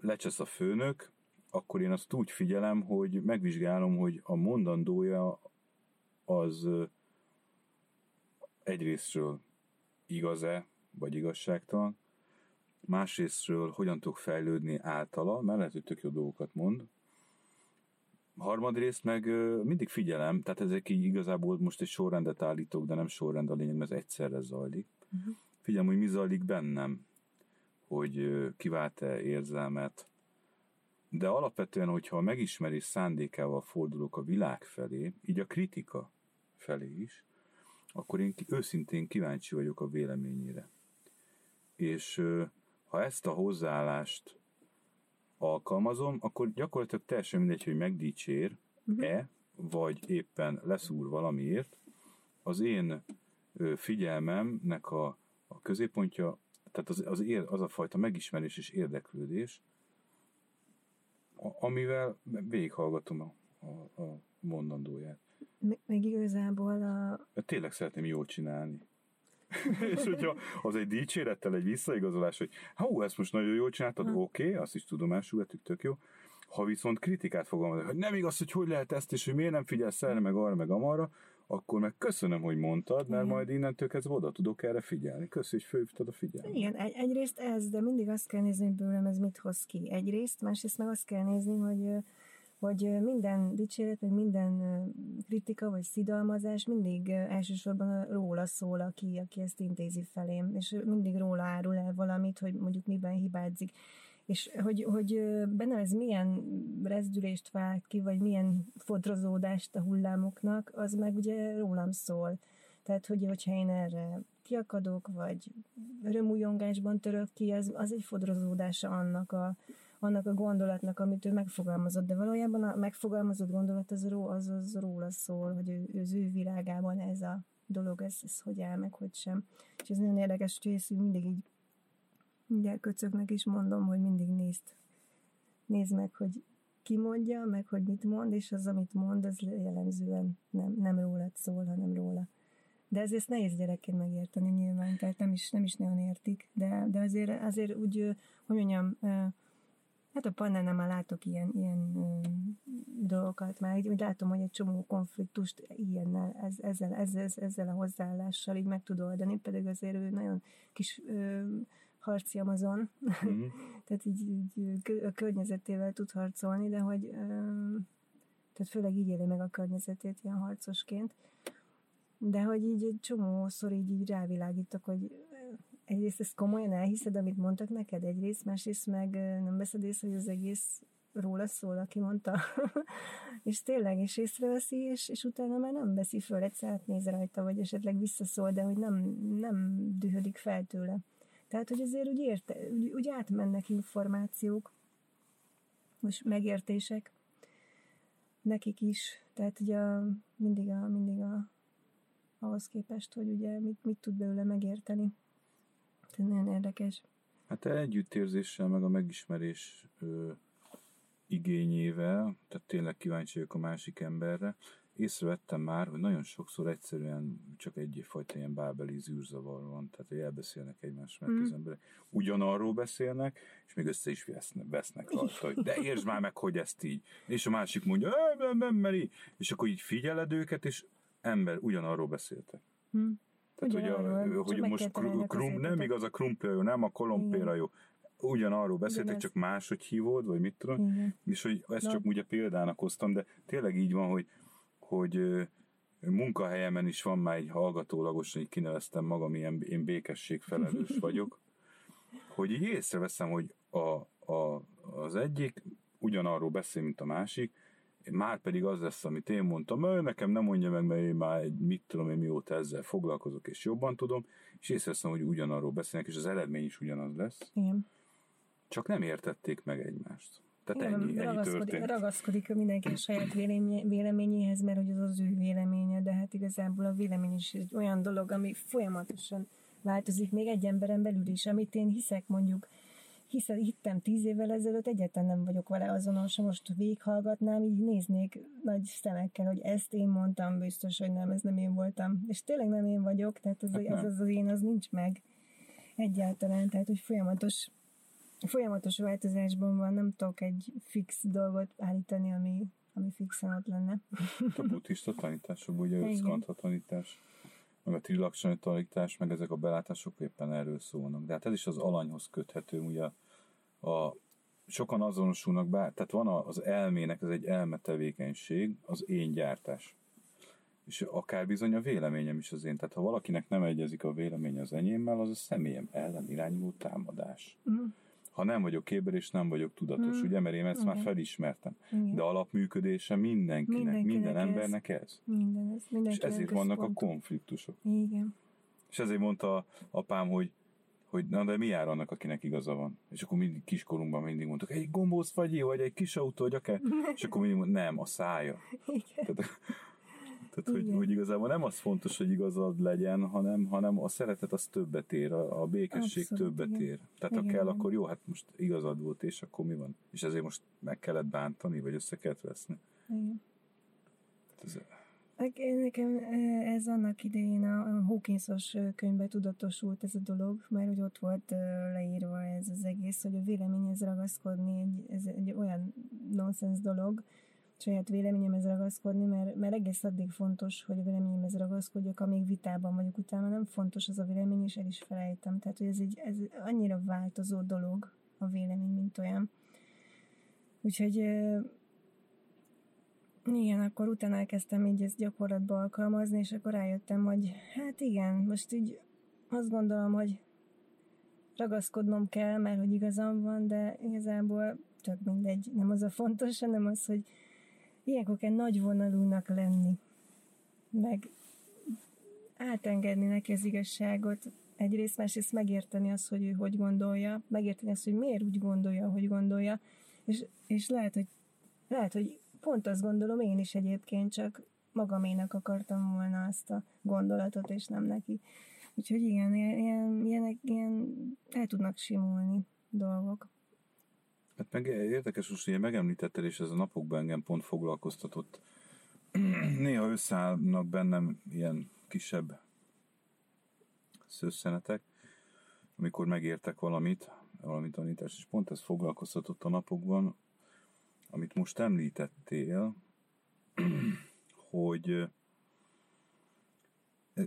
lecsesz a főnök, akkor én azt úgy figyelem, hogy megvizsgálom, hogy a mondandója az egyrésztről igaz-e, vagy igazságtalan, másrésztről hogyan tudok fejlődni általa, mert lehet, hogy tök jó dolgokat mond. Harmadrészt meg mindig figyelem, tehát ezek így igazából most egy sorrendet állítok, de nem sorrend a lényeg, mert ez egyszerre zajlik. Uh-huh. Figyelem, hogy mi zajlik bennem, hogy kivált-e érzelmet, de alapvetően, hogyha a megismerés szándékával fordulok a világ felé, így a kritika felé is, akkor én őszintén kíváncsi vagyok a véleményére. És ha ezt a hozzáállást alkalmazom, akkor gyakorlatilag teljesen mindegy, hogy megdicsér-e, uh-huh. vagy éppen leszúr valamiért, az én figyelmemnek a, a középpontja, tehát az, az, ér, az a fajta megismerés és érdeklődés, amivel végighallgatom a, a, a mondandóját. Meg igazából a... Tényleg szeretném jól csinálni. <laughs> és hogyha az egy dicsérettel, egy visszaigazolás, hogy hú, ezt most nagyon jól csináltad, oké, okay, azt is tudomásul vettük, tök jó. Ha viszont kritikát fogalmazok, hogy nem igaz, hogy hogy lehet ezt, és hogy miért nem figyelsz erre, meg arra, meg amarra, akkor meg köszönöm, hogy mondtad, mert Igen. majd innentől kezdve oda tudok erre figyelni. Köszönöm, hogy fölhívtad a figyelmet. Igen, egy, egyrészt ez, de mindig azt kell nézni, hogy bőlem ez mit hoz ki. Egyrészt, másrészt meg azt kell nézni, hogy hogy minden dicséret, vagy minden kritika, vagy szidalmazás mindig elsősorban róla szól, aki, aki ezt intézi felém, és mindig róla árul el valamit, hogy mondjuk miben hibázik. És hogy, hogy benne ez milyen rezdülést vált ki, vagy milyen fodrozódást a hullámoknak, az meg ugye rólam szól. Tehát, hogy, hogyha én erre kiakadok, vagy örömújongásban török ki, az, az egy fodrozódása annak a, annak a gondolatnak, amit ő megfogalmazott, de valójában a megfogalmazott gondolat az, ró, az, az róla szól, hogy ő, az ő világában ez a dolog, ez, ez hogy áll meg, hogy sem. És ez nagyon érdekes, hogy ezt mindig így gyerköcöknek is mondom, hogy mindig nézd, nézd meg, hogy ki mondja, meg hogy mit mond, és az, amit mond, az jellemzően nem, nem rólad szól, hanem róla. De ezért nehéz gyerekként megérteni nyilván, tehát nem is, nem is nagyon értik, de, de azért, azért úgy, hogy mondjam, Hát a pannánál már látok ilyen, ilyen ö, dolgokat, már így, úgy látom, hogy egy csomó konfliktust ilyennel, ez, ezzel, ezzel, ezzel a hozzáállással így meg tud oldani, pedig azért ő nagyon kis ö, harci amazon, mm-hmm. <laughs> tehát így, így a környezetével tud harcolni, de hogy ö, tehát főleg így éli meg a környezetét ilyen harcosként, de hogy így egy csomószor így, így rávilágítok, hogy egyrészt ezt komolyan elhiszed, amit mondtak neked, egyrészt, másrészt meg nem veszed észre, hogy az egész róla szól, aki mondta. <laughs> és tényleg, és észreveszi, és, és utána már nem veszi föl, egyszer néz rajta, vagy esetleg visszaszól, de hogy nem, nem dühödik fel tőle. Tehát, hogy azért úgy, érte, úgy, úgy átmennek információk, most megértések nekik is, tehát ugye mindig, a, mindig a, ahhoz képest, hogy ugye mit, mit tud belőle megérteni. Ez nagyon érdekes. Hát együttérzéssel, meg a megismerés ö, igényével, tehát tényleg kíváncsi vagyok a másik emberre, észrevettem már, hogy nagyon sokszor egyszerűen csak egyfajta ilyen bábeli zűrzavar van, tehát hogy elbeszélnek egymás mellett mm. az emberek. Ugyanarról beszélnek, és még össze is vesznek, vesznek rajta, hogy de értsd már meg, hogy ezt így. És a másik mondja, nem, nem, meri. És akkor így figyeled őket, és ember, ugyanarról beszéltek. Mm. Tehát, hogy, a, hogy most krum, nem igaz a krumplia jó, nem a kolompéra jó. Ugyanarról beszéltek, csak máshogy hívod, vagy mit tudom, Igen. és hogy ezt no. csak ugye példának hoztam, de tényleg így van, hogy hogy munkahelyemen is van már egy hallgatólagosan, így kineveztem magam, ilyen, én békességfelelős vagyok, <laughs> hogy így észreveszem, hogy a, a, az egyik ugyanarról beszél, mint a másik, már pedig az lesz, amit én mondtam, nekem nem mondja meg, mert én már egy, mit tudom én mióta ezzel foglalkozok, és jobban tudom, és észreveszem, hogy ugyanarról beszélnek, és az eredmény is ugyanaz lesz. Igen. Csak nem értették meg egymást. Tehát Igen, ennyi, ennyi ragaszkodik, történt. ragaszkodik mindenki a saját véleményéhez, mert hogy az az ő véleménye, de hát igazából a vélemény is egy olyan dolog, ami folyamatosan változik még egy emberen belül is, amit én hiszek mondjuk, hiszen hittem tíz évvel ezelőtt, egyáltalán nem vagyok vele azonos, most véghallgatnám, így néznék nagy szemekkel, hogy ezt én mondtam, biztos, hogy nem, ez nem én voltam. És tényleg nem én vagyok, tehát az, hát az, az, az én, az nincs meg egyáltalán, tehát hogy folyamatos folyamatos változásban van, nem tudok egy fix dolgot állítani, ami, ami fixen ott lenne. A buddhista tanítások, ugye a szkantha tanítás, meg a trilaksani tanítás, meg ezek a belátások éppen erről szólnak. De hát ez is az alanyhoz köthető, ugye a, sokan azonosulnak be, tehát van az elmének, ez egy elmetevékenység, az én gyártás. És akár bizony a véleményem is az én. Tehát ha valakinek nem egyezik a vélemény az enyémmel, az a személyem ellen irányuló támadás. Mm ha nem vagyok képben, és nem vagyok tudatos, hmm. ugye, mert én ezt Igen. már felismertem. Igen. De alapműködése mindenkinek, mindenkinek minden ez. embernek ez. Minden, ez és ezért vannak a konfliktusok. Igen. És ezért mondta apám, hogy hogy na de mi jár annak, akinek igaza van? És akkor mindig kiskorunkban mindig mondtuk, egy gombóc vagy, vagy egy kis autó, vagy akár, <laughs> és akkor mindig mondtuk, nem, a szája. Igen. Tehát, tehát, hogy, hogy igazából nem az fontos, hogy igazad legyen, hanem, hanem a szeretet az többet ér, a, a békesség Abszolút, többet igen. ér. Tehát igen, ha kell, akkor jó, hát most igazad volt, és akkor mi van? És ezért most meg kellett bántani, vagy össze kellett veszni. Igen. Ez, Nekem ez annak idején a Hawkinsos könyvben tudatosult ez a dolog, mert hogy ott volt leírva ez az egész, hogy a véleményhez ragaszkodni egy, ez egy olyan nonsens dolog, saját véleményemhez ragaszkodni, mert, mert egész addig fontos, hogy a véleményemhez ragaszkodjak, amíg vitában vagyok, utána nem fontos az a vélemény, és el is felejtem. Tehát, hogy ez, egy, ez annyira változó dolog a vélemény, mint olyan. Úgyhogy igen, akkor utána elkezdtem így ezt gyakorlatba alkalmazni, és akkor rájöttem, hogy hát igen, most így azt gondolom, hogy ragaszkodnom kell, mert hogy igazam van, de igazából tök mindegy, nem az a fontos, hanem az, hogy ilyenkor kell nagyvonalúnak lenni, meg átengedni neki az igazságot, egyrészt, másrészt megérteni azt, hogy ő hogy gondolja, megérteni azt, hogy miért úgy gondolja, hogy gondolja, és, és lehet, hogy, lehet, hogy pont azt gondolom én is egyébként, csak magaménak akartam volna azt a gondolatot, és nem neki. Úgyhogy igen, ilyen, ilyen, ilyen el tudnak simulni dolgok. Hát meg érdekes, hogy ugye megemlítetted, és ez a napokban engem pont foglalkoztatott. <clears throat> Néha összeállnak bennem ilyen kisebb szőszenetek, amikor megértek valamit, valami tanítást, és pont ez foglalkoztatott a napokban, amit most említettél, <clears throat> hogy eh,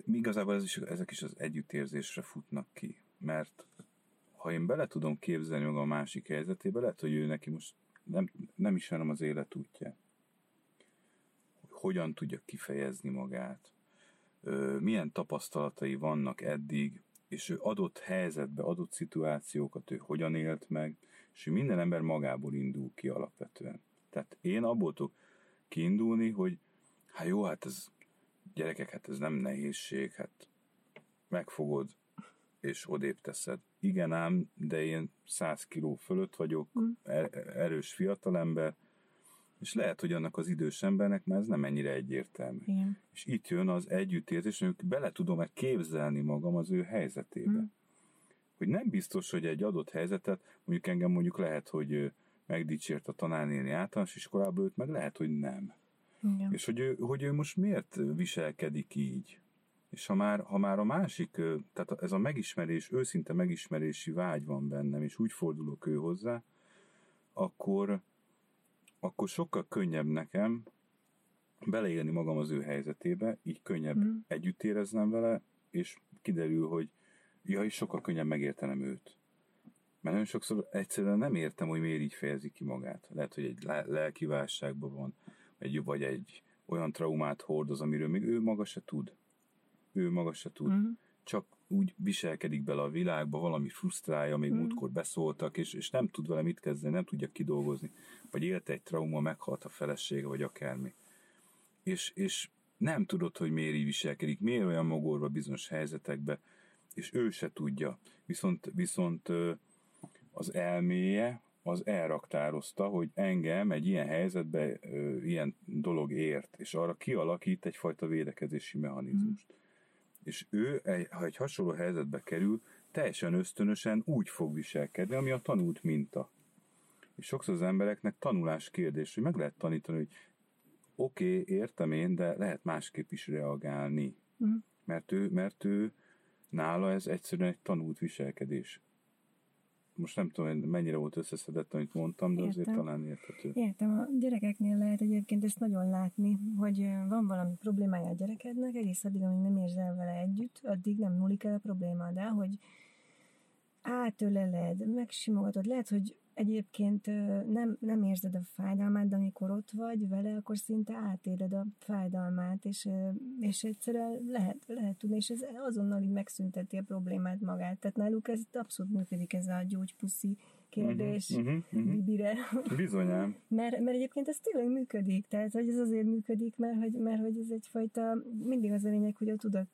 igazából ez is, ezek is az együttérzésre futnak ki, mert ha én bele tudom képzelni magam a másik helyzetébe, lehet, hogy ő neki most nem, nem ismerem az életútja. Hogy hogyan tudja kifejezni magát, milyen tapasztalatai vannak eddig, és ő adott helyzetbe, adott szituációkat ő hogyan élt meg, és minden ember magából indul ki alapvetően. Tehát én abból tudok kiindulni, hogy hát jó, hát ez gyerekek, hát ez nem nehézség, hát megfogod, és odébb teszed. Igen ám, de én 100 kiló fölött vagyok, mm. Er-, erős fiatalember, és lehet, hogy annak az idős embernek már ez nem ennyire egyértelmű. Igen. És itt jön az együttérzés, hogy bele tudom-e képzelni magam az ő helyzetébe. Mm. Hogy nem biztos, hogy egy adott helyzetet, mondjuk engem mondjuk lehet, hogy megdicsért a tanárnéni általános iskolába, őt meg lehet, hogy nem. Igen. És hogy ő, hogy ő most miért viselkedik így? És ha már, ha már a másik, tehát ez a megismerés, őszinte megismerési vágy van bennem, és úgy fordulok ő hozzá, akkor, akkor sokkal könnyebb nekem beleélni magam az ő helyzetébe, így könnyebb mm. együtt éreznem vele, és kiderül, hogy ja, és sokkal könnyebb megértenem őt. Mert nagyon sokszor egyszerűen nem értem, hogy miért így fejezi ki magát. Lehet, hogy egy lelki válságban van, egy, vagy egy olyan traumát hordoz, amiről még ő maga se tud. Ő maga se tud. Mm. Csak úgy viselkedik bele a világba, valami frusztrálja, még mm. múltkor beszóltak, és, és nem tud vele mit kezdeni, nem tudja kidolgozni. Vagy élte egy trauma, meghalt a felesége, vagy akármi. És, és nem tudod, hogy miért így viselkedik, miért olyan mogorva bizonyos helyzetekbe, és ő se tudja. Viszont, viszont az elméje az elraktározta, hogy engem egy ilyen helyzetbe ilyen dolog ért, és arra kialakít egyfajta védekezési mechanizmust. Mm. És ő, ha egy hasonló helyzetbe kerül, teljesen ösztönösen úgy fog viselkedni, ami a tanult minta. És sokszor az embereknek tanulás kérdés, hogy meg lehet tanítani, hogy oké, okay, értem én, de lehet másképp is reagálni. Mm. Mert, ő, mert ő, nála ez egyszerűen egy tanult viselkedés most nem tudom, mennyire volt összeszedett, amit mondtam, de Értem. azért talán érthető. Értem, a gyerekeknél lehet egyébként ezt nagyon látni, hogy van valami problémája a gyerekednek, egész addig, amíg nem érzel vele együtt, addig nem múlik el a probléma, de hogy átöleled, megsimogatod, lehet, hogy egyébként nem, nem érzed a fájdalmát, de amikor ott vagy vele, akkor szinte átéled a fájdalmát, és, és egyszerűen lehet, lehet tudni, és ez azonnal így megszünteti a problémát magát. Tehát náluk ez abszolút működik ez a gyógypuszi kérdés, uh-huh, uh-huh, bibire. Bizonyám. <laughs> mert, mert egyébként ez tényleg működik, tehát hogy ez azért működik, mert hogy, mert hogy ez egyfajta, mindig az a lényeg, hogy a tudat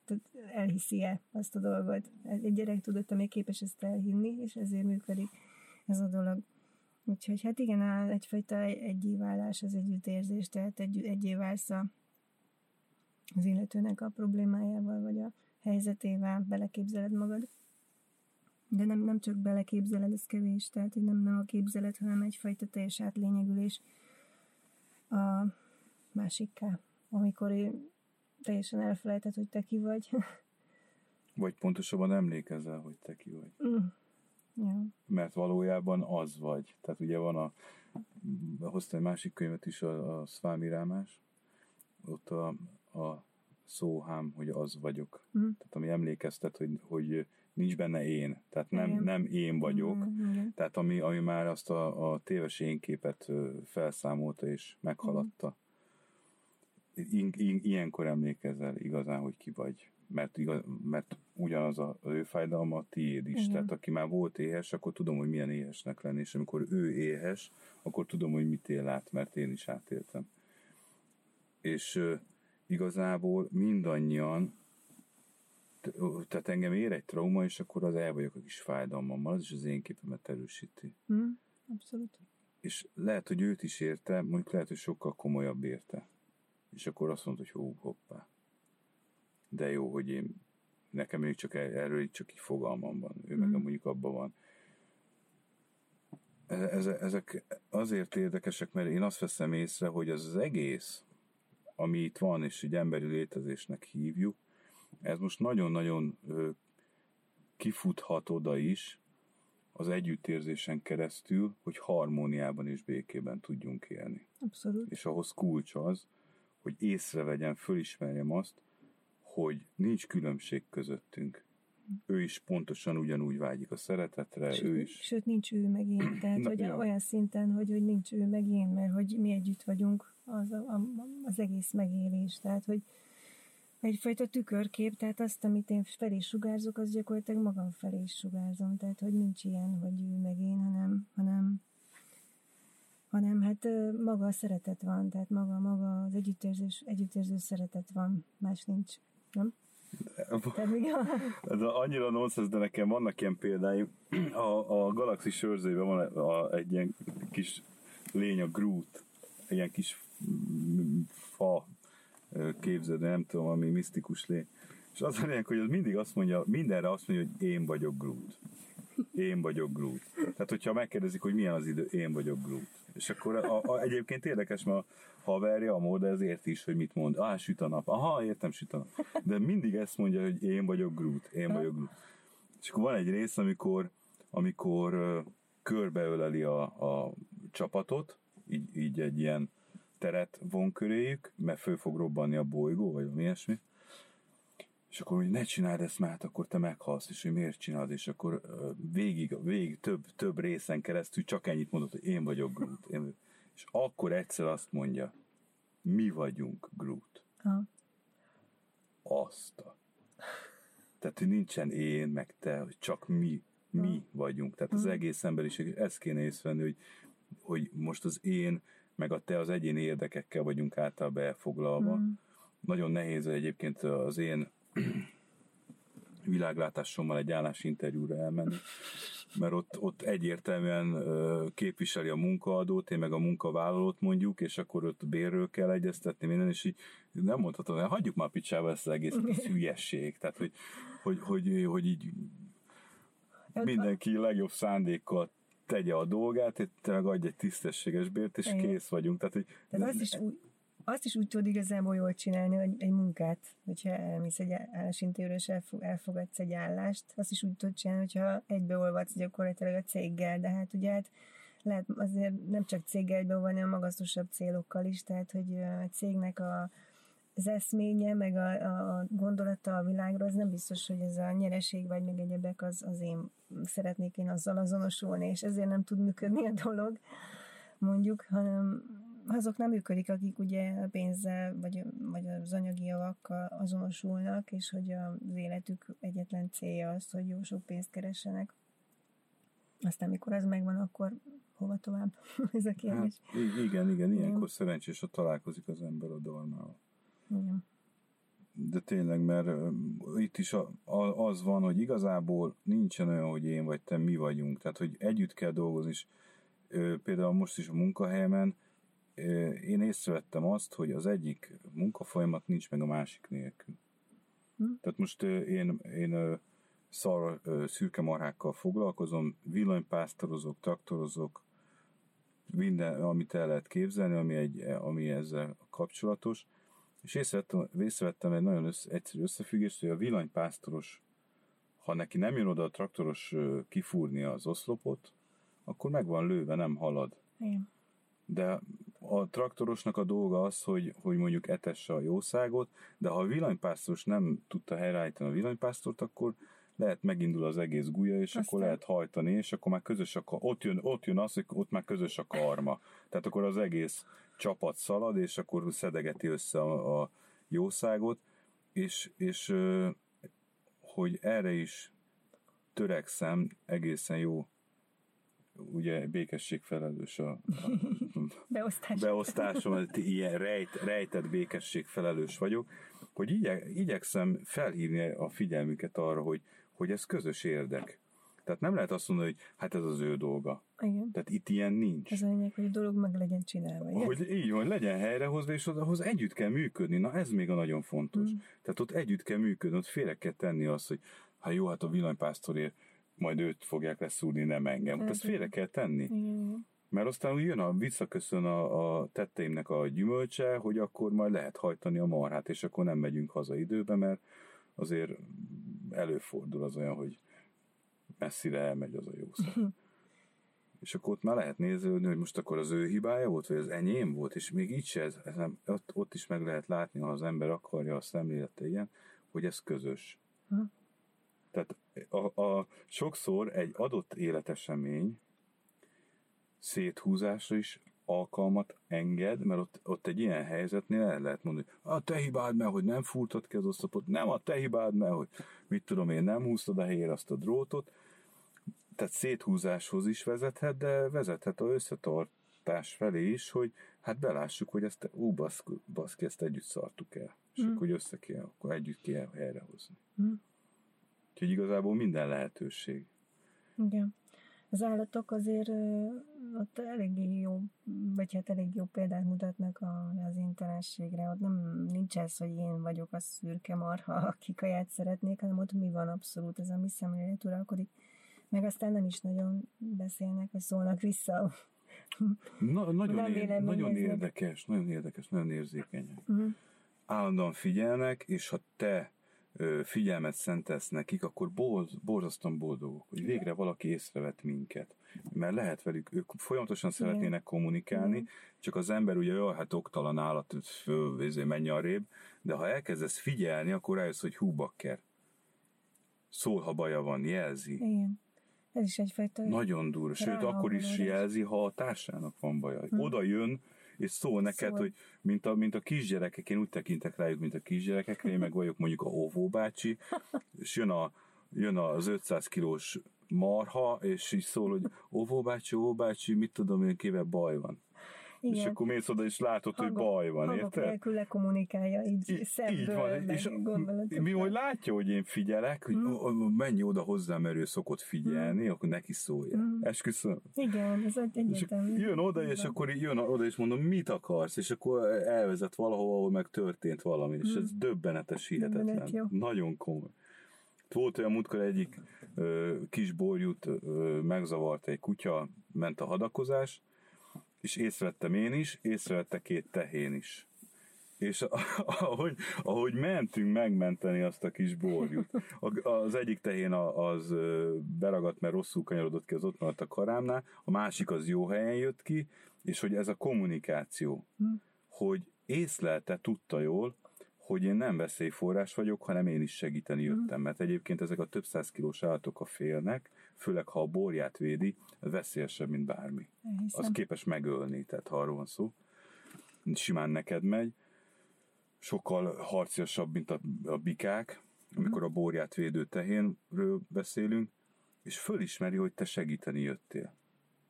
elhiszi-e azt a dolgot. Egy gyerek tudata még képes ezt elhinni, és ezért működik ez a dolog. Úgyhogy hát igen, egyfajta egyéválás az együttérzés, tehát egy, egyé válsz a, az illetőnek a problémájával, vagy a helyzetével, beleképzeled magad. De nem, nem csak beleképzeled, ez kevés, tehát hogy nem, nem a képzelet, hanem egyfajta teljes átlényegülés a másikká, amikor én teljesen elfelejtett, hogy te ki vagy. <laughs> Vagy pontosabban emlékezel, hogy te ki vagy. Mm. Ja. Mert valójában az vagy. Tehát ugye van a, hoztam egy másik könyvet is, a, a Szvámi Rámás, ott a, a szóhám, hogy az vagyok. Mm. Tehát ami emlékeztet, hogy, hogy nincs benne én. Tehát nem, nem én vagyok. Mm, Tehát ami, ami már azt a, a téves énképet felszámolta és meghaladta. Mm. Ilyenkor emlékezel igazán, hogy ki vagy mert, igaz, mert ugyanaz a, az ő fájdalma a tiéd is. Igen. Tehát aki már volt éhes, akkor tudom, hogy milyen éhesnek lenni, és amikor ő éhes, akkor tudom, hogy mit él át, mert én is átéltem. És uh, igazából mindannyian tehát engem ér egy trauma, és akkor az el vagyok a kis fájdalmammal, az is az én képemet erősíti. Mm, abszolút. És lehet, hogy őt is érte, mondjuk lehet, hogy sokkal komolyabb érte. És akkor azt mondta, hogy hó, hoppá de jó, hogy én nekem még csak erről így csak így fogalmam van, ő mm. meg mondjuk abban van. E, ezek azért érdekesek, mert én azt veszem észre, hogy az az egész, ami itt van, és egy emberi létezésnek hívjuk, ez most nagyon-nagyon kifuthat oda is az együttérzésen keresztül, hogy harmóniában és békében tudjunk élni. Abszolút. És ahhoz kulcs az, hogy észrevegyem, fölismerjem azt, hogy nincs különbség közöttünk. Ő is pontosan ugyanúgy vágyik a szeretetre, sőt, ő is. Sőt, nincs ő meg én. <clears throat> Tehát, Na, hogy ja. olyan szinten, hogy, hogy nincs ő meg én, mert hogy mi együtt vagyunk, az, a, az egész megélés. Tehát, hogy egyfajta tükörkép, tehát azt, amit én felé sugárzok, az gyakorlatilag magam felé is sugárzom. Tehát, hogy nincs ilyen, hogy ő meg én, hanem, hanem hanem hát maga a szeretet van, tehát maga, maga az együttérzés, együttérző szeretet van, más nincs nem? Ez annyira nonsens, de nekem vannak ilyen példáim. A, a galaxis sörzőben van egy ilyen kis lény, a Groot, egy ilyen kis fa képzeld, nem tudom, ami misztikus lény. És az a lényeg, hogy az mindig azt mondja, mindenre azt mondja, hogy én vagyok Groot. Én vagyok Groot. Tehát, hogyha megkérdezik, hogy milyen az idő, én vagyok Groot. És akkor a, a, egyébként érdekes, mert a haverja, a mód ezért is, hogy mit mond. Ah, süt a nap. Aha, értem, süt a nap. De mindig ezt mondja, hogy én vagyok Groot, én vagyok Groot. És akkor van egy rész, amikor, amikor uh, körbeöleli a, a csapatot, így, így egy ilyen teret von köréjük, mert föl fog robbanni a bolygó, vagy mi ilyesmi. És akkor, hogy ne csináld ezt már, akkor te meghalsz, és hogy miért csinálod, és akkor végig, végig több, több részen keresztül csak ennyit mondott, hogy én vagyok Groot. Én, és akkor egyszer azt mondja, mi vagyunk Groot. Ha. Azt a... Tehát, hogy nincsen én, meg te, hogy csak mi, mi ha. vagyunk. Tehát az egész emberiség, ezt kéne észrevenni, hogy, hogy most az én, meg a te az egyéni érdekekkel vagyunk általában elfoglalva. Mm. Nagyon nehéz egyébként az én <clears throat> világlátásommal egy állásinterjúra elmenni, mert ott, ott egyértelműen képviseli a munkaadót, én meg a munkavállalót mondjuk, és akkor ott bérről kell egyeztetni minden, és így nem mondhatom, hogy hagyjuk már picsába ezt az egész ez hülyesség. Tehát, hogy, hogy, hogy, hogy így mindenki legjobb szándékkal tegye a dolgát, te meg adj egy tisztességes bért, és kész vagyunk. Tehát, hogy Tehát azt is úgy, azt is úgy tudod igazából jól csinálni, hogy egy munkát, hogyha elmész egy állásintéről, és elfogadsz egy állást, azt is úgy tudod csinálni, hogyha egybeolvadsz gyakorlatilag a céggel, de hát ugye hát lehet azért nem csak céggel egybeolvadni, hanem magasztosabb célokkal is, tehát hogy a cégnek a, az eszménye, meg a, a gondolata a világra, az nem biztos, hogy ez a nyereség, vagy meg egyebek, az, az én szeretnék én azzal azonosulni, és ezért nem tud működni a dolog, mondjuk, hanem azok nem működik, akik ugye a pénzzel vagy, vagy az anyagi javakkal azonosulnak, és hogy az életük egyetlen célja az, hogy jó sok pénzt keressenek. Aztán mikor ez megvan, akkor hova tovább? <laughs> ez a kérdés. Hát, igen, igen, ilyenkor igen. szerencsés, ha találkozik az ember a dalmával. Igen. De tényleg, mert itt is a, a, az van, hogy igazából nincsen olyan, hogy én vagy te mi vagyunk. Tehát, hogy együtt kell dolgozni, és például most is a munkahelyemen én észrevettem azt, hogy az egyik munkafolyamat nincs meg a másik nélkül. Hm? Tehát most én, én szar, szürke marhákkal foglalkozom, villanypásztorozok, traktorozok, minden, amit el lehet képzelni, ami, egy, ami ezzel kapcsolatos, és észrevettem, észrevettem egy nagyon össze, egyszerű összefüggést, hogy a villanypásztoros, ha neki nem jön oda a traktoros kifúrni az oszlopot, akkor meg van lőve, nem halad. Igen. De a traktorosnak a dolga az, hogy, hogy mondjuk etesse a jószágot, de ha a villanypásztoros nem tudta helyreállítani a villanypásztort, akkor lehet megindul az egész gulya, és Aztán. akkor lehet hajtani, és akkor már közös a, ott jön, ott jön az, hogy ott már közös a karma. Tehát akkor az egész csapat szalad, és akkor szedegeti össze a, a jószágot, és, és hogy erre is törekszem, egészen jó ugye békesség felelős a, a Beosztás. beosztásom, ilyen rejt, rejtett békesség felelős vagyok, hogy igye, igyekszem felhívni a figyelmüket arra, hogy, hogy ez közös érdek. Tehát nem lehet azt mondani, hogy hát ez az ő dolga. Igen. Tehát itt ilyen nincs. Ez a lényeg, hogy a dolog meg legyen csinálva. Ilyen? Hogy így van, legyen helyrehozva, és ahhoz együtt kell működni. Na ez még a nagyon fontos. Mm. Tehát ott együtt kell működni, ott félre kell tenni azt, hogy hát jó, hát a villanypásztorért majd őt fogják leszúrni, nem engem. Hát ezt félre kell tenni. Igen. Mert aztán jön a, visszaköszön a, a tetteimnek a gyümölcse, hogy akkor majd lehet hajtani a marhát, és akkor nem megyünk haza időbe, mert azért előfordul az olyan, hogy messzire elmegy az a jó szem. és akkor ott már lehet nézni, hogy most akkor az ő hibája volt, vagy az enyém volt, és még így se, ez, ez nem, ott, ott is meg lehet látni, ha az ember akarja a szemlélete ilyen, hogy ez közös. Hm. Tehát a, a, sokszor egy adott életesemény széthúzásra is alkalmat enged, mert ott, ott egy ilyen helyzetnél el lehet mondani, a te hibád, mert hogy nem fúrtad ki az oszlopot, nem a te hibád, mert hogy mit tudom én, nem húztad a helyére azt a drótot, tehát széthúzáshoz is vezethet, de vezethet a összetartás felé is, hogy hát belássuk, hogy ezt, ú, baszki, baszki ezt együtt szartuk el, és mm. akkor össze kell, akkor együtt kell helyrehozni. Mm. Úgyhogy igazából minden lehetőség. Igen. Az állatok azért ott elég jó, vagy hát elég jó példát mutatnak az interességre. Ott nem nincs ez, hogy én vagyok a szürke marha, aki kaját szeretnék, hanem ott mi van abszolút, ez a mi szemlélet uralkodik. Meg aztán nem is nagyon beszélnek, vagy szólnak vissza. Na, nagyon, ér, nagyon érdekes, nagyon érdekes, nagyon érzékenyek. Mhm. Állandóan figyelnek, és ha te figyelmet szentelsz nekik, akkor bold, borzasztóan boldogok, hogy végre valaki észrevett minket. Mert lehet velük, ők folyamatosan szeretnének kommunikálni, Igen. csak az ember ugye, jaj, hát oktalan állat, föl, izé, menj arrébb, de ha elkezdesz figyelni, akkor rájössz, hogy hú, bakker. Szól, ha baja van, jelzi. Igen. Ez is egyfajta... Nagyon durva. Sőt, akkor is jelzi, ha a társának van baja. Oda jön, és szól neked, Szól. hogy mint a, mint a kisgyerekek, én úgy tekintek rájuk, mint a kisgyerekekre, én meg vagyok mondjuk a óvóbácsi, és jön, a, jön az 500 kilós marha, és így szól, hogy óvóbácsi, óvóbácsi, mit tudom én, kivel baj van. Igen. És akkor mész oda, és látod, hogy Hangok- baj van, érted? nélkül lekommunikálja, így, Í- szemből, meg és gondolatok. mi, hogy látja, hogy én figyelek, hogy mm. menj oda hozzám, mert ő szokott figyelni, akkor neki szólja. Mm. Esküszöm. Igen, ez egy És egyértelmű. jön oda, és akkor így jön oda, és mondom, mit akarsz? És akkor elvezet valahova, ahol meg történt valami, és ez döbbenetes, hihetetlen. Nagyon komoly. Volt olyan múltkor egyik ö, kis borjút ö, megzavart egy kutya, ment a hadakozás, és észrevettem én is, észrevette két tehén is. És a- ahogy, ahogy mentünk megmenteni azt a kis borjút, az egyik tehén az beragadt, mert rosszul kanyarodott ki, az ott maradt a karámnál, a másik az jó helyen jött ki, és hogy ez a kommunikáció, hogy észlelte, tudta jól, hogy én nem veszélyforrás vagyok, hanem én is segíteni jöttem, mert egyébként ezek a több száz kilós állatok a félnek, főleg ha a borját védi, veszélyesebb, mint bármi Elhiszem. az képes megölni, tehát ha arról van szó. Simán neked megy. Sokkal harciasabb, mint a, a bikák, amikor a borját védő tehénről beszélünk, és fölismeri, hogy te segíteni jöttél.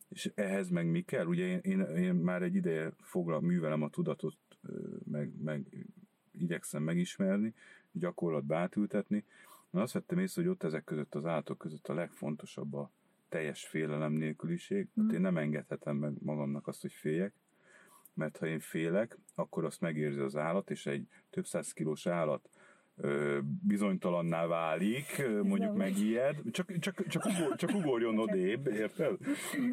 És ehhez meg mi kell? Ugye én, én, én már egy ideje foglal, művelem a tudatot, meg, meg igyekszem megismerni, gyakorlatba átültetni. Én azt vettem észre, hogy ott ezek között az állatok között a legfontosabb a teljes félelem nélküliség. Mm. Én nem engedhetem meg magamnak azt, hogy féljek, mert ha én félek, akkor azt megérzi az állat, és egy több száz kilós állat ö, bizonytalanná válik, mondjuk megijed, csak, csak, csak, ugor, csak ugorjon odébb, érted?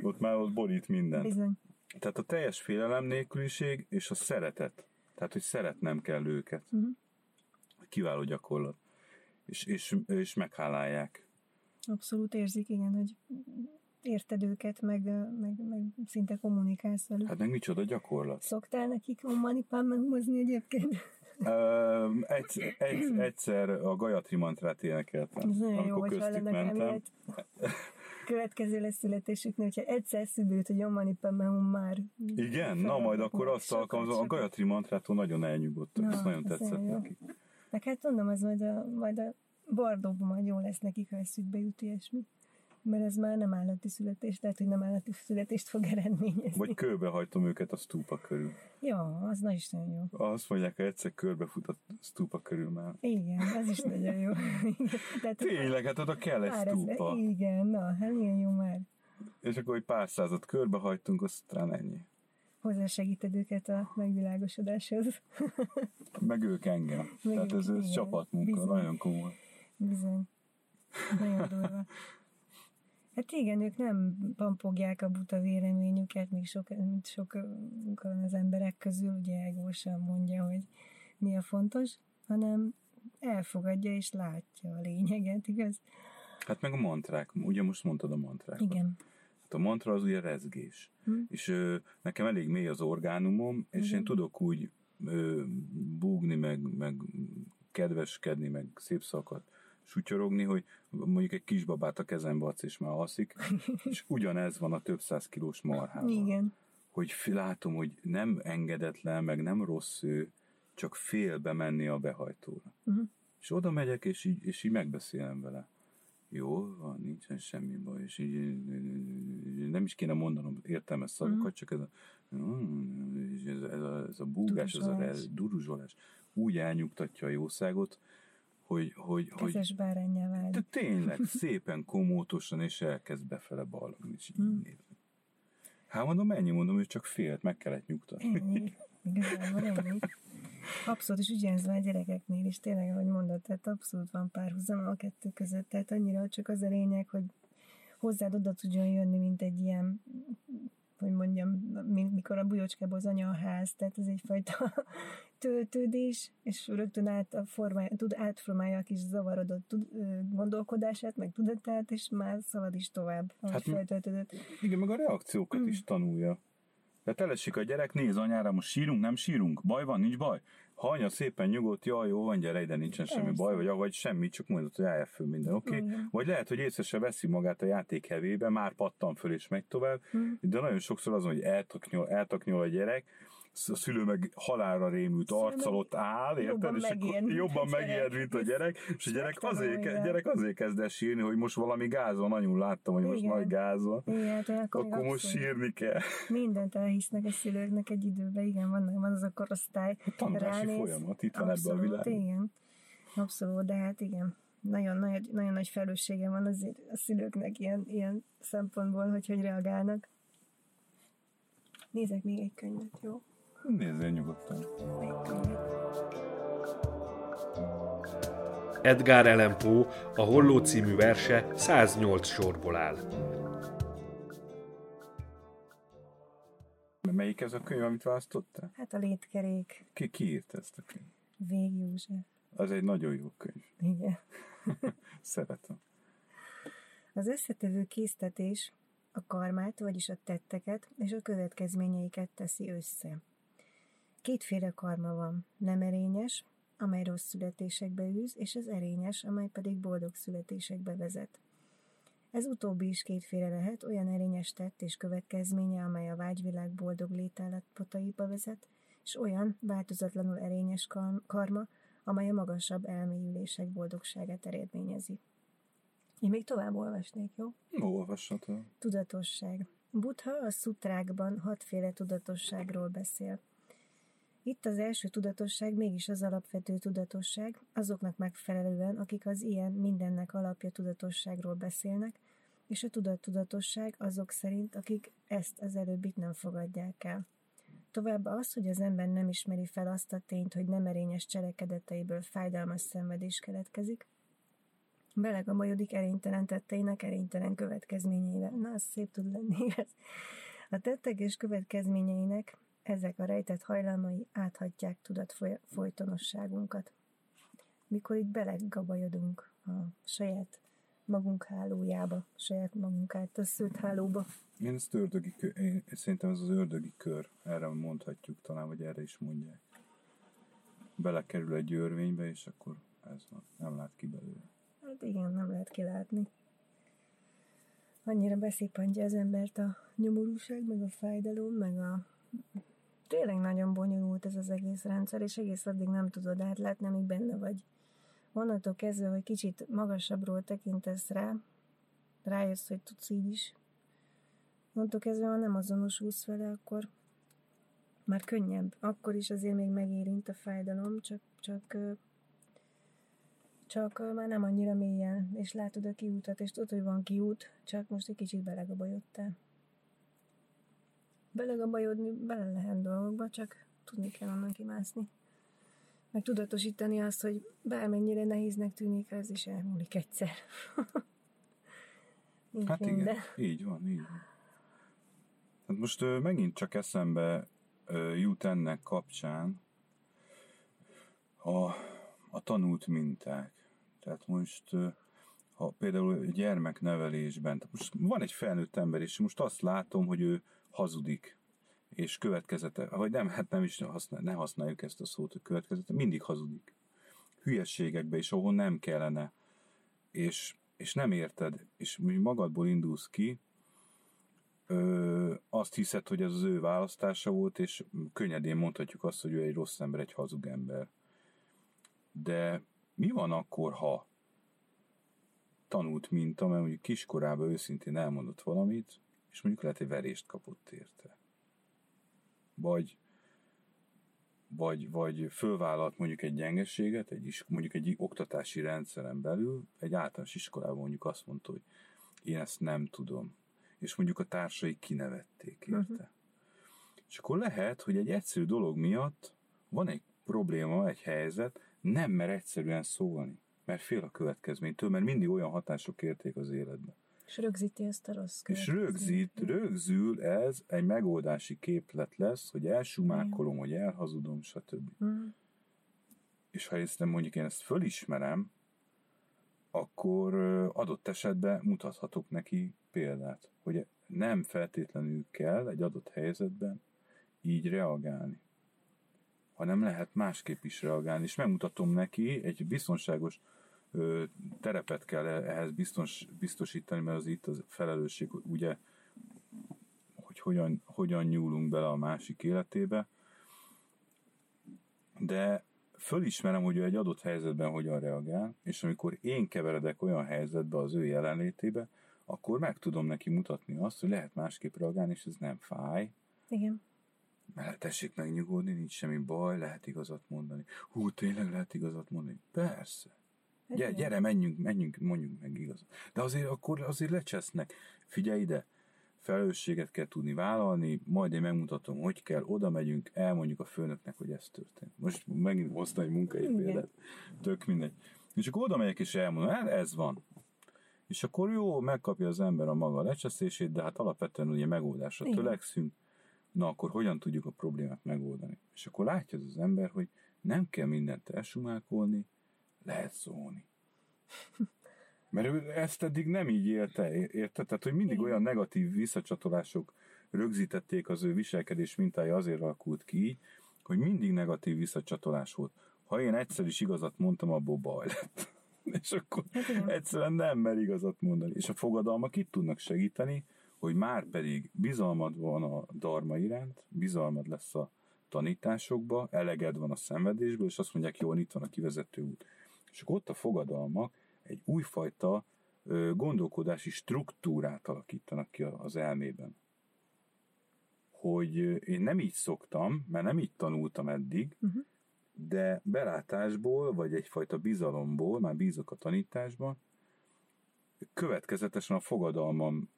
Ott már ott borít minden. Bizony. Tehát a teljes félelem nélküliség és a szeretet. Tehát, hogy szeretnem kell őket. Mhm. Kiváló gyakorlat. És, és, és meghálálják. Abszolút érzik, igen, hogy érted őket, meg, meg, meg szinte kommunikálsz velük. Hát meg micsoda gyakorlat. Szoktál nekik manipán meghozni egyébként? Ö, egyszer, egy, egyszer a Gayatri mantrát énekeltem. Ez nagyon jó, hogy hallanak emiatt. Következő lesz születésüknél, hogyha egyszer szüdült, hogy a manipán mehum már. Igen, na majd akkor azt alkalmazom. A sokat. Gayatri mantrától nagyon elnyugodtak, Na, ez nagyon tetszett nagyon jó. Meg hát mondom, az majd a, majd a bardóban majd jó lesz nekik, ha eszükbe jut ilyesmi. Mert ez már nem állati születés, lehet, hogy nem állati születést fog eredményezni. Vagy körbehajtom őket a stúpa körül. Jó, az na is nagyon jó. Azt mondják, hogy egyszer körbefut a stúpa körül már. Igen, az is nagyon jó. <laughs> Tehát, Tényleg, hát oda kell egy már ez, stúpa. igen, na, hát milyen jó már. És akkor, hogy pár százat körbehajtunk, aztán ennyi. Hozzásegíted őket a megvilágosodáshoz. Ők engem. Meg Tehát ez, ez csapatmunka, Bizony. nagyon komoly. Bizony. Nagyon durva. Hát igen, ők nem pampogják a buta véleményüket, még sok, mint sokan az emberek közül, ugye Ego sem mondja, hogy mi a fontos, hanem elfogadja és látja a lényeget, igaz? Hát meg a mantrák, ugye most mondtad a mantrákat. Igen. Hát a mantra az ugye rezgés. Hm. És ö, nekem elég mély az orgánumom, és Igen. én tudok úgy ö, búgni, meg, meg kedveskedni, meg szép szakat sutyorogni, hogy mondjuk egy kisbabát a kezembe adsz, és már alszik, <laughs> és ugyanez van a több száz kilós marhával. Igen. Hogy látom, hogy nem engedetlen, meg nem rossz ő, csak fél bemenni a behajtóra. Mhm. És oda megyek, és így, és így megbeszélem vele. Jó, van, nincsen semmi baj, és így nem is kéne mondanom értelmes szavakat, csak ez a, és ez, ez, a, ez a búgás, ez a Duruzsolás. úgy elnyugtatja a jószágot, hogy, hogy, hogy Kezes bárányá de tényleg szépen komótosan, és elkezd befele ballagni, és így Hmm. nézni. Hát mondom, mennyi mondom, hogy csak félt, meg kellett nyugtatni. Ennyi. Igazából ennyi. Abszolút, és ugyanez van a gyerekeknél is, tényleg, ahogy mondod, tehát abszolút van párhuzam a kettő között, tehát annyira csak az a lényeg, hogy, hozzád oda tudjon jönni, mint egy ilyen hogy mondjam, mikor a bujócskából az anya a ház, tehát ez egyfajta <laughs> töltődés, és rögtön át a formája, tud, átformálja a kis zavarodott tud, gondolkodását, meg tudatát, és már szabad is tovább, hát, feltöltődött. Igen, meg a reakciókat mm. is tanulja. Tehát elesik a gyerek, néz anyára, most sírunk, nem sírunk, baj van, nincs baj. Ha anya szépen nyugodt, jaj, jó van, gyere ide, nincsen Persze. semmi baj, vagy vagy semmi, csak mondod, hogy állja föl minden, oké? Okay? Vagy lehet, hogy észre se veszi magát a játék hevébe, már pattan föl és megy tovább, mm. de nagyon sokszor azon, hogy eltaknyol, eltaknyol a gyerek, a szülő meg halálra rémült arccal ott áll, érted? És akkor jobban megijed, mint a gyerek, és a gyerek azért, gyerek azért kezd el sírni, hogy most valami gázon, anyul láttam, hogy most nagy gázon. Igen, akkor, akkor most sírni kell. Mindent elhisznek a szülőknek egy időben, igen, van, van az a korosztály. A tanulási folyamat itt van ebben a világban. Igen, abszolút, de hát igen, nagyon, nagyon, nagyon nagy felelőssége van azért a szülőknek ilyen, ilyen szempontból, hogy hogy reagálnak. Nézek még egy könyvet, jó? Nézzél nyugodtan. Edgar Allan Poe, a Holló című verse 108 sorból áll. Melyik ez a könyv, amit választottál? Hát a Létkerék. Ki, ki írt ezt a könyv? Vég József. Az egy nagyon jó könyv. Igen. <laughs> Szeretem. Az összetevő késztetés a karmát, vagyis a tetteket és a következményeiket teszi össze. Kétféle karma van, nem erényes, amely rossz születésekbe űz, és az erényes, amely pedig boldog születésekbe vezet. Ez utóbbi is kétféle lehet, olyan erényes tett és következménye, amely a vágyvilág boldog létállapotaiba vezet, és olyan változatlanul erényes karma, amely a magasabb elmélyülések boldogságát eredményezi. Én még tovább olvasnék, jó? Olvashatod. Tudatosság. Buddha a szutrákban hatféle tudatosságról beszél. Itt az első tudatosság mégis az alapvető tudatosság, azoknak megfelelően, akik az ilyen mindennek alapja tudatosságról beszélnek, és a tudat-tudatosság azok szerint, akik ezt az előbbit nem fogadják el. Továbbá az, hogy az ember nem ismeri fel azt a tényt, hogy nem erényes cselekedeteiből fájdalmas szenvedés keletkezik, belegabolyodik erénytelen tetteinek erénytelen következményeivel. Na, az szép tud lenni, ez. A tettek és következményeinek ezek a rejtett hajlamai áthatják tudat folytonosságunkat. Mikor itt belegabajodunk a saját magunk hálójába, saját magunk által szült hálóba. Én ezt ördögi kör, én szerintem ez az ördögi kör, erre mondhatjuk talán, vagy erre is mondják. Belekerül egy örvénybe, és akkor ez van, nem lát ki belőle. Hát igen, nem lehet kilátni. Annyira beszippantja az embert a nyomorúság, meg a fájdalom, meg a tényleg nagyon bonyolult ez az egész rendszer, és egész addig nem tudod átlátni, amíg benne vagy. Onnantól kezdve, hogy kicsit magasabbról tekintesz rá, rájössz, hogy tudsz így is. Onnantól kezdve, ha nem azonosulsz vele, akkor már könnyebb. Akkor is azért még megérint a fájdalom, csak, csak csak már nem annyira mélyen, és látod a kiútat, és tudod, hogy van kiút, csak most egy kicsit belegabajodtál belegabajodni bele lehet dolgokba, csak tudni kell onnan kimászni. Meg tudatosítani azt, hogy bármennyire nehéznek tűnik, ez is elmúlik egyszer. <laughs> hát igen, de... így van, így van. Hát most ö, megint csak eszembe ö, jut ennek kapcsán a, a tanult minták. Tehát most ö, ha például gyermeknevelésben, tehát most van egy felnőtt ember, és most azt látom, hogy ő hazudik, és következete, vagy nem, hát nem is használ, ne használjuk ezt a szót, hogy következete, mindig hazudik. Hülyességekbe is, ahol nem kellene, és, és nem érted, és magadból indulsz ki, ö, azt hiszed, hogy ez az ő választása volt, és könnyedén mondhatjuk azt, hogy ő egy rossz ember, egy hazug ember. De mi van akkor, ha tanult minta, mert mondjuk kiskorában őszintén elmondott valamit, és mondjuk lehet, hogy verést kapott érte. Vagy, vagy, vagy fölvállalt mondjuk egy gyengeséget, egy is, mondjuk egy oktatási rendszeren belül, egy általános iskolában mondjuk azt mondta, hogy én ezt nem tudom. És mondjuk a társai kinevették érte. Uh-huh. És akkor lehet, hogy egy egyszerű dolog miatt van egy probléma, egy helyzet, nem mer egyszerűen szólni, mert fél a következménytől, mert mindig olyan hatások érték az életbe. És rögzíti ezt a rossz És rögzít, rögzül ez egy megoldási képlet lesz, hogy elsumákolom, hogy elhazudom, stb. Mm. És ha ezt nem mondjuk én ezt fölismerem, akkor adott esetben mutathatok neki példát, hogy nem feltétlenül kell egy adott helyzetben így reagálni, hanem lehet másképp is reagálni, és megmutatom neki egy biztonságos terepet kell e-, ehhez biztos, biztosítani, mert az itt az felelősség, ugye, hogy hogyan, hogyan nyúlunk bele a másik életébe, de fölismerem, hogy ő egy adott helyzetben hogyan reagál, és amikor én keveredek olyan helyzetbe az ő jelenlétébe, akkor meg tudom neki mutatni azt, hogy lehet másképp reagálni, és ez nem fáj. Igen. Mert tessék megnyugodni, nincs semmi baj, lehet igazat mondani. Hú, tényleg lehet igazat mondani? Persze. Gyere, gyere menjünk, menjünk, mondjuk meg igazat. De azért akkor azért lecsesznek. Figyelj ide, felelősséget kell tudni vállalni, majd én megmutatom, hogy kell, oda megyünk, elmondjuk a főnöknek, hogy ez történt. Most megint hoztam egy munkai példát, tök mindegy. És akkor oda megyek és elmondom, hát ez van. És akkor jó, megkapja az ember a maga lecseszését, de hát alapvetően ugye megoldásra Igen. tölekszünk, na akkor hogyan tudjuk a problémát megoldani? És akkor látja az, az ember, hogy nem kell mindent elsumákolni, lehet szólni. Mert ő ezt eddig nem így élte, érted? Tehát, hogy mindig olyan negatív visszacsatolások rögzítették az ő viselkedés mintája, azért alakult ki hogy mindig negatív visszacsatolás volt. Ha én egyszer is igazat mondtam, abból baj lett. <laughs> És akkor hát egyszerűen nem mer igazat mondani. És a fogadalmak itt tudnak segíteni, hogy már pedig bizalmad van a darma iránt, bizalmad lesz a tanításokba, eleged van a szenvedésből, és azt mondják, jó, itt van a kivezető út. És akkor ott a fogadalmak egy újfajta gondolkodási struktúrát alakítanak ki az elmében. Hogy én nem így szoktam, mert nem így tanultam eddig, uh-huh. de belátásból, vagy egyfajta bizalomból, már bízok a tanításban, következetesen a fogadalmam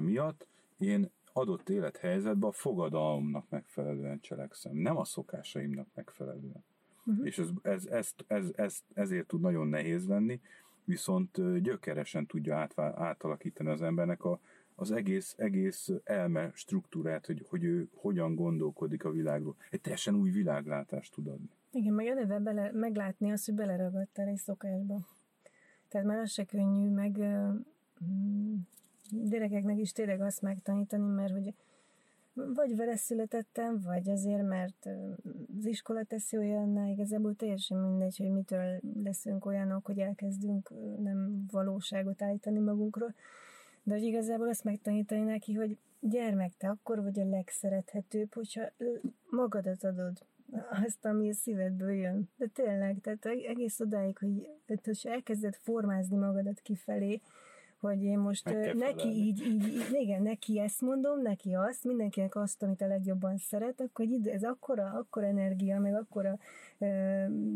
miatt én adott élethelyzetben a fogadalomnak megfelelően cselekszem, nem a szokásaimnak megfelelően. Uh-huh. És ez, ez, ez, ez, ez, ezért tud nagyon nehéz lenni, viszont gyökeresen tudja átvá, átalakítani az embernek a, az egész, egész elme struktúrát, hogy, hogy ő hogyan gondolkodik a világról. Egy teljesen új világlátást tud adni. Igen, meg eleve bele, meglátni azt, hogy beleragadtál egy szokásba. Tehát már az se könnyű, meg mm, gyerekeknek is tényleg azt megtanítani, mert hogy vagy vele születettem, vagy azért, mert az iskola teszi olyanná, igazából teljesen mindegy, hogy mitől leszünk olyanok, hogy elkezdünk nem valóságot állítani magunkról, de hogy igazából azt megtanítani neki, hogy gyermek, te akkor vagy a legszerethetőbb, hogyha magadat adod, azt, ami a szívedből jön. De tényleg, tehát egész odáig, hogy, hogy elkezded formázni magadat kifelé, hogy én most neki így, így, így, igen, neki ezt mondom, neki azt, mindenkinek azt, amit a legjobban szeret, akkor ide, ez akkora, akkora energia, meg akkora ö,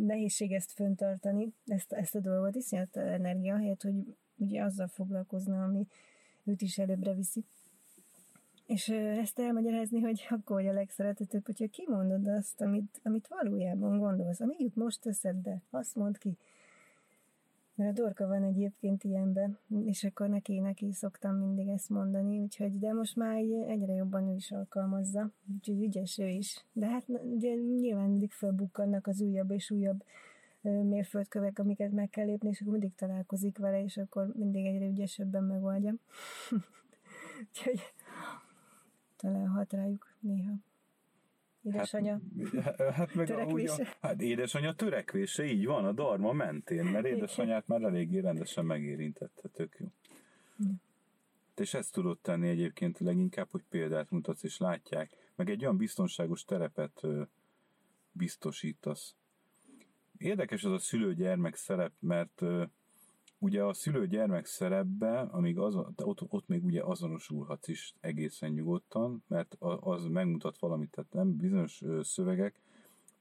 nehézség ezt föntartani, ezt, ezt a dolgot, iszonyat energia, helyett, hogy ugye azzal foglalkozna, ami őt is előbbre viszi. És ezt elmagyarázni, hogy akkor vagy a legszeretetőbb, hogyha kimondod azt, amit, amit valójában gondolsz, ami jut most eszedbe, azt mond ki. Mert a Dorka van egyébként ilyenben, és akkor neki, neki szoktam mindig ezt mondani, úgyhogy, de most már egyre jobban ő is alkalmazza, úgyhogy ügyes ő is. De hát ugye nyilván mindig felbukkannak az újabb és újabb mérföldkövek, amiket meg kell lépni, és akkor mindig találkozik vele, és akkor mindig egyre ügyesebben megoldja. <laughs> úgyhogy találhat rájuk néha. Édesanyja hát, <laughs> hát meg törekvése. A, hát édesanyja törekvése, így van, a darma mentén, mert édesanyját már eléggé rendesen megérintette, tök jó. Ja. És ezt tudod tenni egyébként leginkább, hogy példát mutatsz, és látják, meg egy olyan biztonságos terepet ö, biztosítasz. Érdekes az a szülő-gyermek szerep, mert ö, ugye a szülő-gyermek szerepbe, amíg az, ott, ott még ugye azonosulhatsz is egészen nyugodtan, mert az megmutat valamit, tehát nem bizonyos szövegek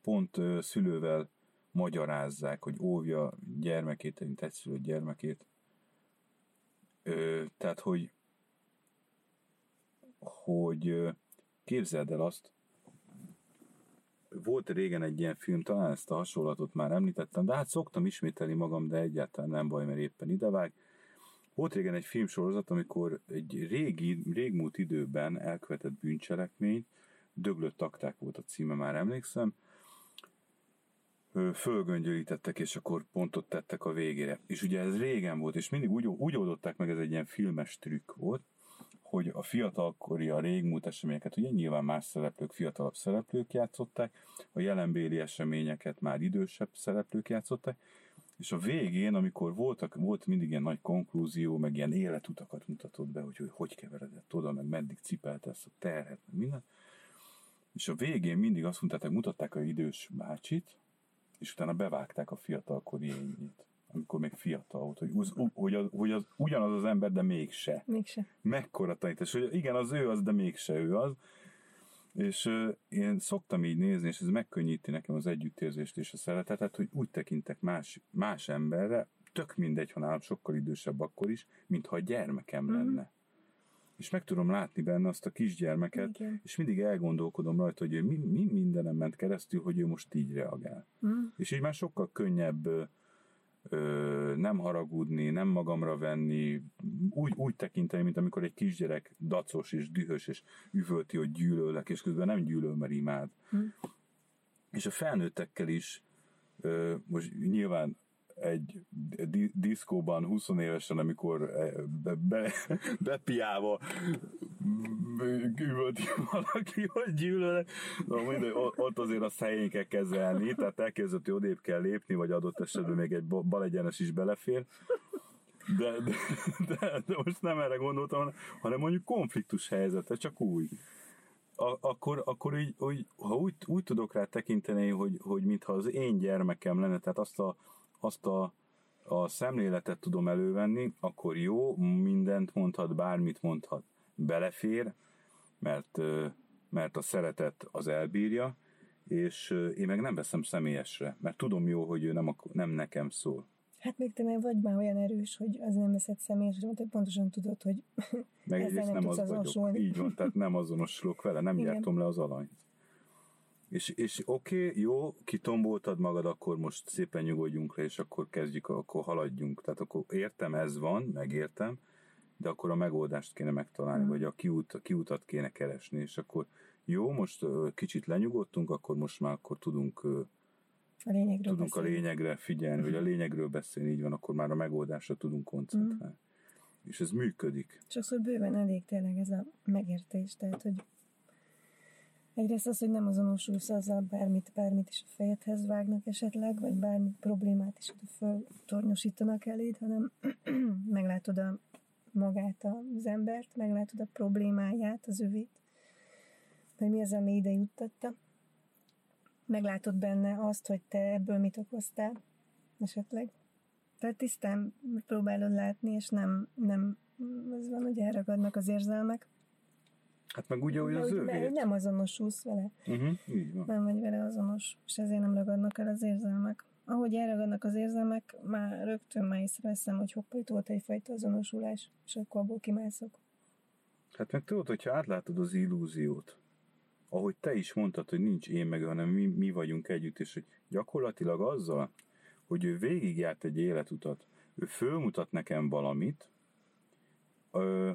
pont szülővel magyarázzák, hogy óvja gyermekét, mint egyszülött gyermekét. Tehát, hogy hogy képzeld el azt, volt régen egy ilyen film, talán ezt a hasonlatot már említettem, de hát szoktam ismételni magam, de egyáltalán nem baj, mert éppen idevág, Volt régen egy filmsorozat, amikor egy régi, régmúlt időben elkövetett bűncselekmény, Döglött takták volt a címe, már emlékszem, fölgöngyölítettek, és akkor pontot tettek a végére. És ugye ez régen volt, és mindig úgy, úgy oldották meg, ez egy ilyen filmes trükk volt, hogy a fiatalkori, a régmúlt eseményeket, ugye nyilván más szereplők, fiatalabb szereplők játszották, a jelenbéli eseményeket már idősebb szereplők játszották, és a végén, amikor voltak, volt mindig ilyen nagy konklúzió, meg ilyen életutakat mutatott be, hogy hogy, hogy keveredett oda, meg meddig cipelt ezt a terhet, meg minden. És a végén mindig azt mondták, mutatták a idős bácsit, és utána bevágták a fiatalkori ényét amikor még fiatal volt, hogy, az, hogy, az, hogy az ugyanaz az ember, de mégse. Mégse. Mekkora tanítás, hogy igen, az ő az, de mégse ő az. És uh, én szoktam így nézni, és ez megkönnyíti nekem az együttérzést és a szeretetet, hogy úgy tekintek más, más emberre, tök mindegy, ha nálam sokkal idősebb akkor is, mintha a gyermekem mm-hmm. lenne. És meg tudom látni benne azt a kisgyermeket, Igen. és mindig elgondolkodom rajta, hogy ő mi, mi mindenem ment keresztül, hogy ő most így reagál. Mm. És így már sokkal könnyebb ö, nem haragudni, nem magamra venni, úgy, úgy tekinteni, mint amikor egy kisgyerek dacos és dühös, és üvölti, hogy gyűlölek, és közben nem gyűlöl, mert imád. Hm. És a felnőttekkel is, ö, most nyilván egy diszkóban 20 évesen, amikor be, be, <laughs> bepiálva üvölti valaki, hogy gyűlölnek. Na, mindegy, ott azért a helyén kell kezelni, tehát elkezdett, hogy odébb kell lépni, vagy adott esetben még egy balegyenes is belefér. De, de, de, de, most nem erre gondoltam, hanem mondjuk konfliktus helyzete, csak úgy. A, akkor, akkor így, hogy, ha úgy, úgy tudok rá tekinteni, hogy, hogy mintha az én gyermekem lenne, tehát azt a, azt a, a szemléletet tudom elővenni, akkor jó, mindent mondhat, bármit mondhat. Belefér, mert, mert a szeretet az elbírja, és én meg nem veszem személyesre, mert tudom jó, hogy ő nem, nem nekem szól. Hát még te vagy már olyan erős, hogy az nem veszed személyesre, mert pontosan tudod, hogy meg <laughs> nem, nem az vagyok. Így van, tehát nem azonosulok vele, nem <laughs> Igen. gyártom le az alanyt. És, és oké, okay, jó, kitomboltad magad, akkor most szépen nyugodjunk le, és akkor kezdjük, akkor haladjunk. Tehát akkor értem, ez van, megértem, de akkor a megoldást kéne megtalálni, mm. vagy a kiút, a kiutat kéne keresni, és akkor jó, most kicsit lenyugodtunk, akkor most már akkor tudunk a lényegről tudunk beszélni. a lényegre figyelni, vagy a lényegről beszélni, így van, akkor már a megoldásra tudunk koncentrálni. Mm. És ez működik. Sokszor bőven elég tényleg ez a megértés, tehát, hogy Egyrészt az, hogy nem azonosulsz azzal, bármit, bármit is a fejedhez vágnak esetleg, vagy bármi problémát is föltornyosítanak eléd, hanem <clears throat> meglátod a magát az embert, meglátod a problémáját, az övét, hogy mi az, ami ide juttatta. Meglátod benne azt, hogy te ebből mit okoztál, esetleg. Tehát tisztán próbálod látni, és nem, nem az van, hogy elragadnak az érzelmek, Hát meg ugye, hogy az ő Nem azonosulsz vele. Uh-huh, így van. Nem vagy vele azonos, és ezért nem ragadnak el az érzelmek. Ahogy elragadnak az érzelmek, már rögtön már észreveszem, hogy hoppá, itt volt egyfajta azonosulás, és akkor abból kimászok. Hát meg tudod, hogyha átlátod az illúziót, ahogy te is mondtad, hogy nincs én meg, hanem mi, mi vagyunk együtt, és hogy gyakorlatilag azzal, hogy ő végigjárt egy életutat, ő fölmutat nekem valamit, ö,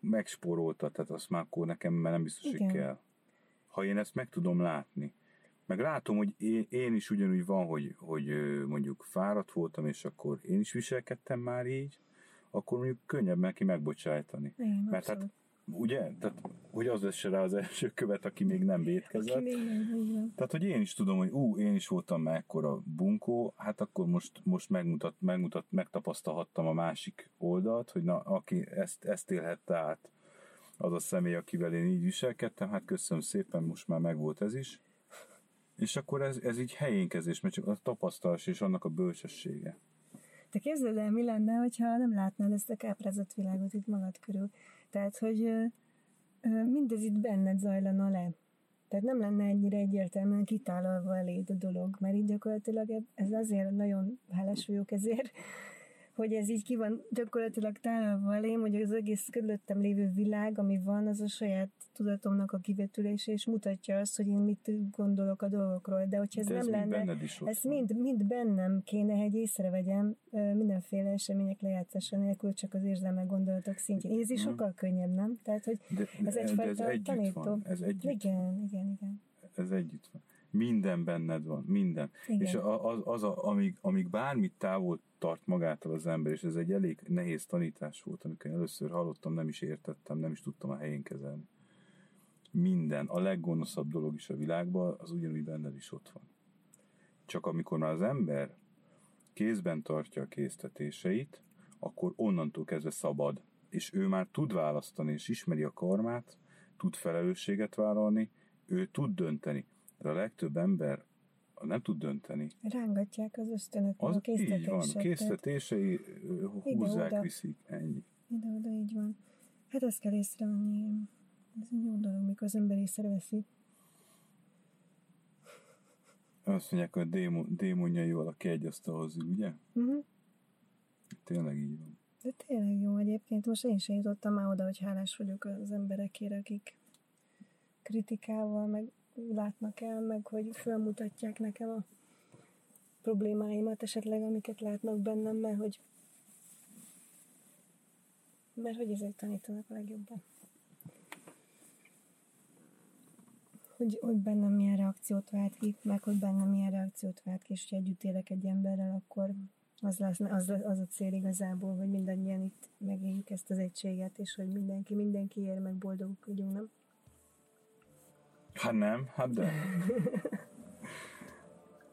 megspórolta, tehát azt már akkor nekem már nem biztos, Igen. hogy kell. Ha én ezt meg tudom látni. Meg látom, hogy én, én is ugyanúgy van, hogy, hogy mondjuk fáradt voltam, és akkor én is viselkedtem már így, akkor mondjuk könnyebb neki megbocsájtani. Igen, Mert hát ugye? Tehát, hogy az lesz rá az első követ, aki még nem védkezett. Aki még nem, Tehát, hogy én is tudom, hogy ú, én is voltam már ekkora bunkó, hát akkor most, most megmutat, megmutat, megtapasztalhattam a másik oldalt, hogy na, aki ezt, ezt élhette át, az a személy, akivel én így viselkedtem, hát köszönöm szépen, most már megvolt ez is. És akkor ez, ez így helyénkezés, mert csak a tapasztalás és annak a bölcsessége. Te képzeld el, mi lenne, hogyha nem látnád ezt a káprázott világot itt magad körül. Tehát, hogy mindez itt benned zajlana le. Tehát nem lenne ennyire egyértelműen kitálalva eléd a dolog, mert így gyakorlatilag ez azért nagyon hálás vagyok ezért, hogy ez így ki van gyakorlatilag tálalva elém, hogy az egész körülöttem lévő világ, ami van, az a saját tudatomnak a kivetülése, és mutatja azt, hogy én mit gondolok a dolgokról. De hogyha ez, De ez nem lenne, ez van. mind, mind bennem kéne, hogy észrevegyem mindenféle események lejátszása nélkül, csak az érzelmek gondolatok szintjén. Ez is sokkal könnyebb, nem? Tehát, hogy De, ez de, de ez egyfajta tanító. van. Ez együtt, igen, igen, igen. ez együtt van. Minden benned van, minden. Igen. És az, az a, amíg, amíg bármit távol tart magától az ember, és ez egy elég nehéz tanítás volt, amikor először hallottam, nem is értettem, nem is tudtam a helyén kezelni. Minden, a leggonoszabb dolog is a világban, az ugyanúgy benned is ott van. Csak amikor már az ember kézben tartja a késztetéseit, akkor onnantól kezdve szabad. És ő már tud választani, és ismeri a karmát, tud felelősséget vállalni, ő tud dönteni. De a legtöbb ember nem tud dönteni. Rángatják az ösztönök, Az a így van, késztetései húzzák, Ide-oda. viszik, ennyi. Ide-oda így van. Hát ezt kell észrevenni. Ez egy jó dolog, mikor az ember észreveszi. Azt mondják, hogy a démon, démonjaival aki egy asztalhoz ül, ugye? Uh-huh. Tényleg így van. De tényleg jó egyébként. Most én sem jutottam már oda, hogy hálás vagyok az emberekért, akik kritikával meg látnak el, meg hogy felmutatják nekem a problémáimat esetleg, amiket látnak bennem, mert hogy mert hogy ezek tanítanak a legjobban. Hogy, hogy bennem milyen reakciót vált ki, meg hogy bennem milyen reakciót vált ki, és hogy együtt élek egy emberrel, akkor az, lesz, az, az a cél igazából, hogy mindannyian itt megéljük ezt az egységet, és hogy mindenki, mindenki ér, meg boldogok vagyunk, nem? Hát nem, hát de. <laughs>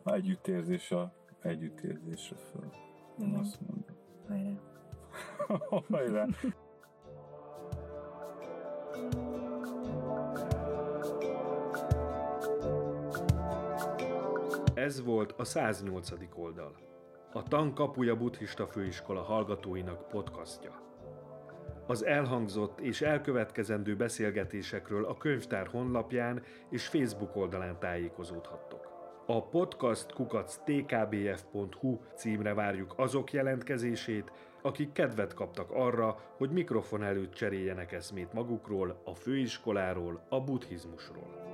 A együttérzés a együttérzésre föl. Igen. azt mondom. Hajrá! <laughs> Hajrá! Ez volt a 108. oldal. A Tankapuja Buddhista Főiskola hallgatóinak podcastja. Az elhangzott és elkövetkezendő beszélgetésekről a könyvtár honlapján és Facebook oldalán tájékozódhattok. A podcast kukac tkbf.hu címre várjuk azok jelentkezését, akik kedvet kaptak arra, hogy mikrofon előtt cseréljenek eszmét magukról, a főiskoláról, a buddhizmusról.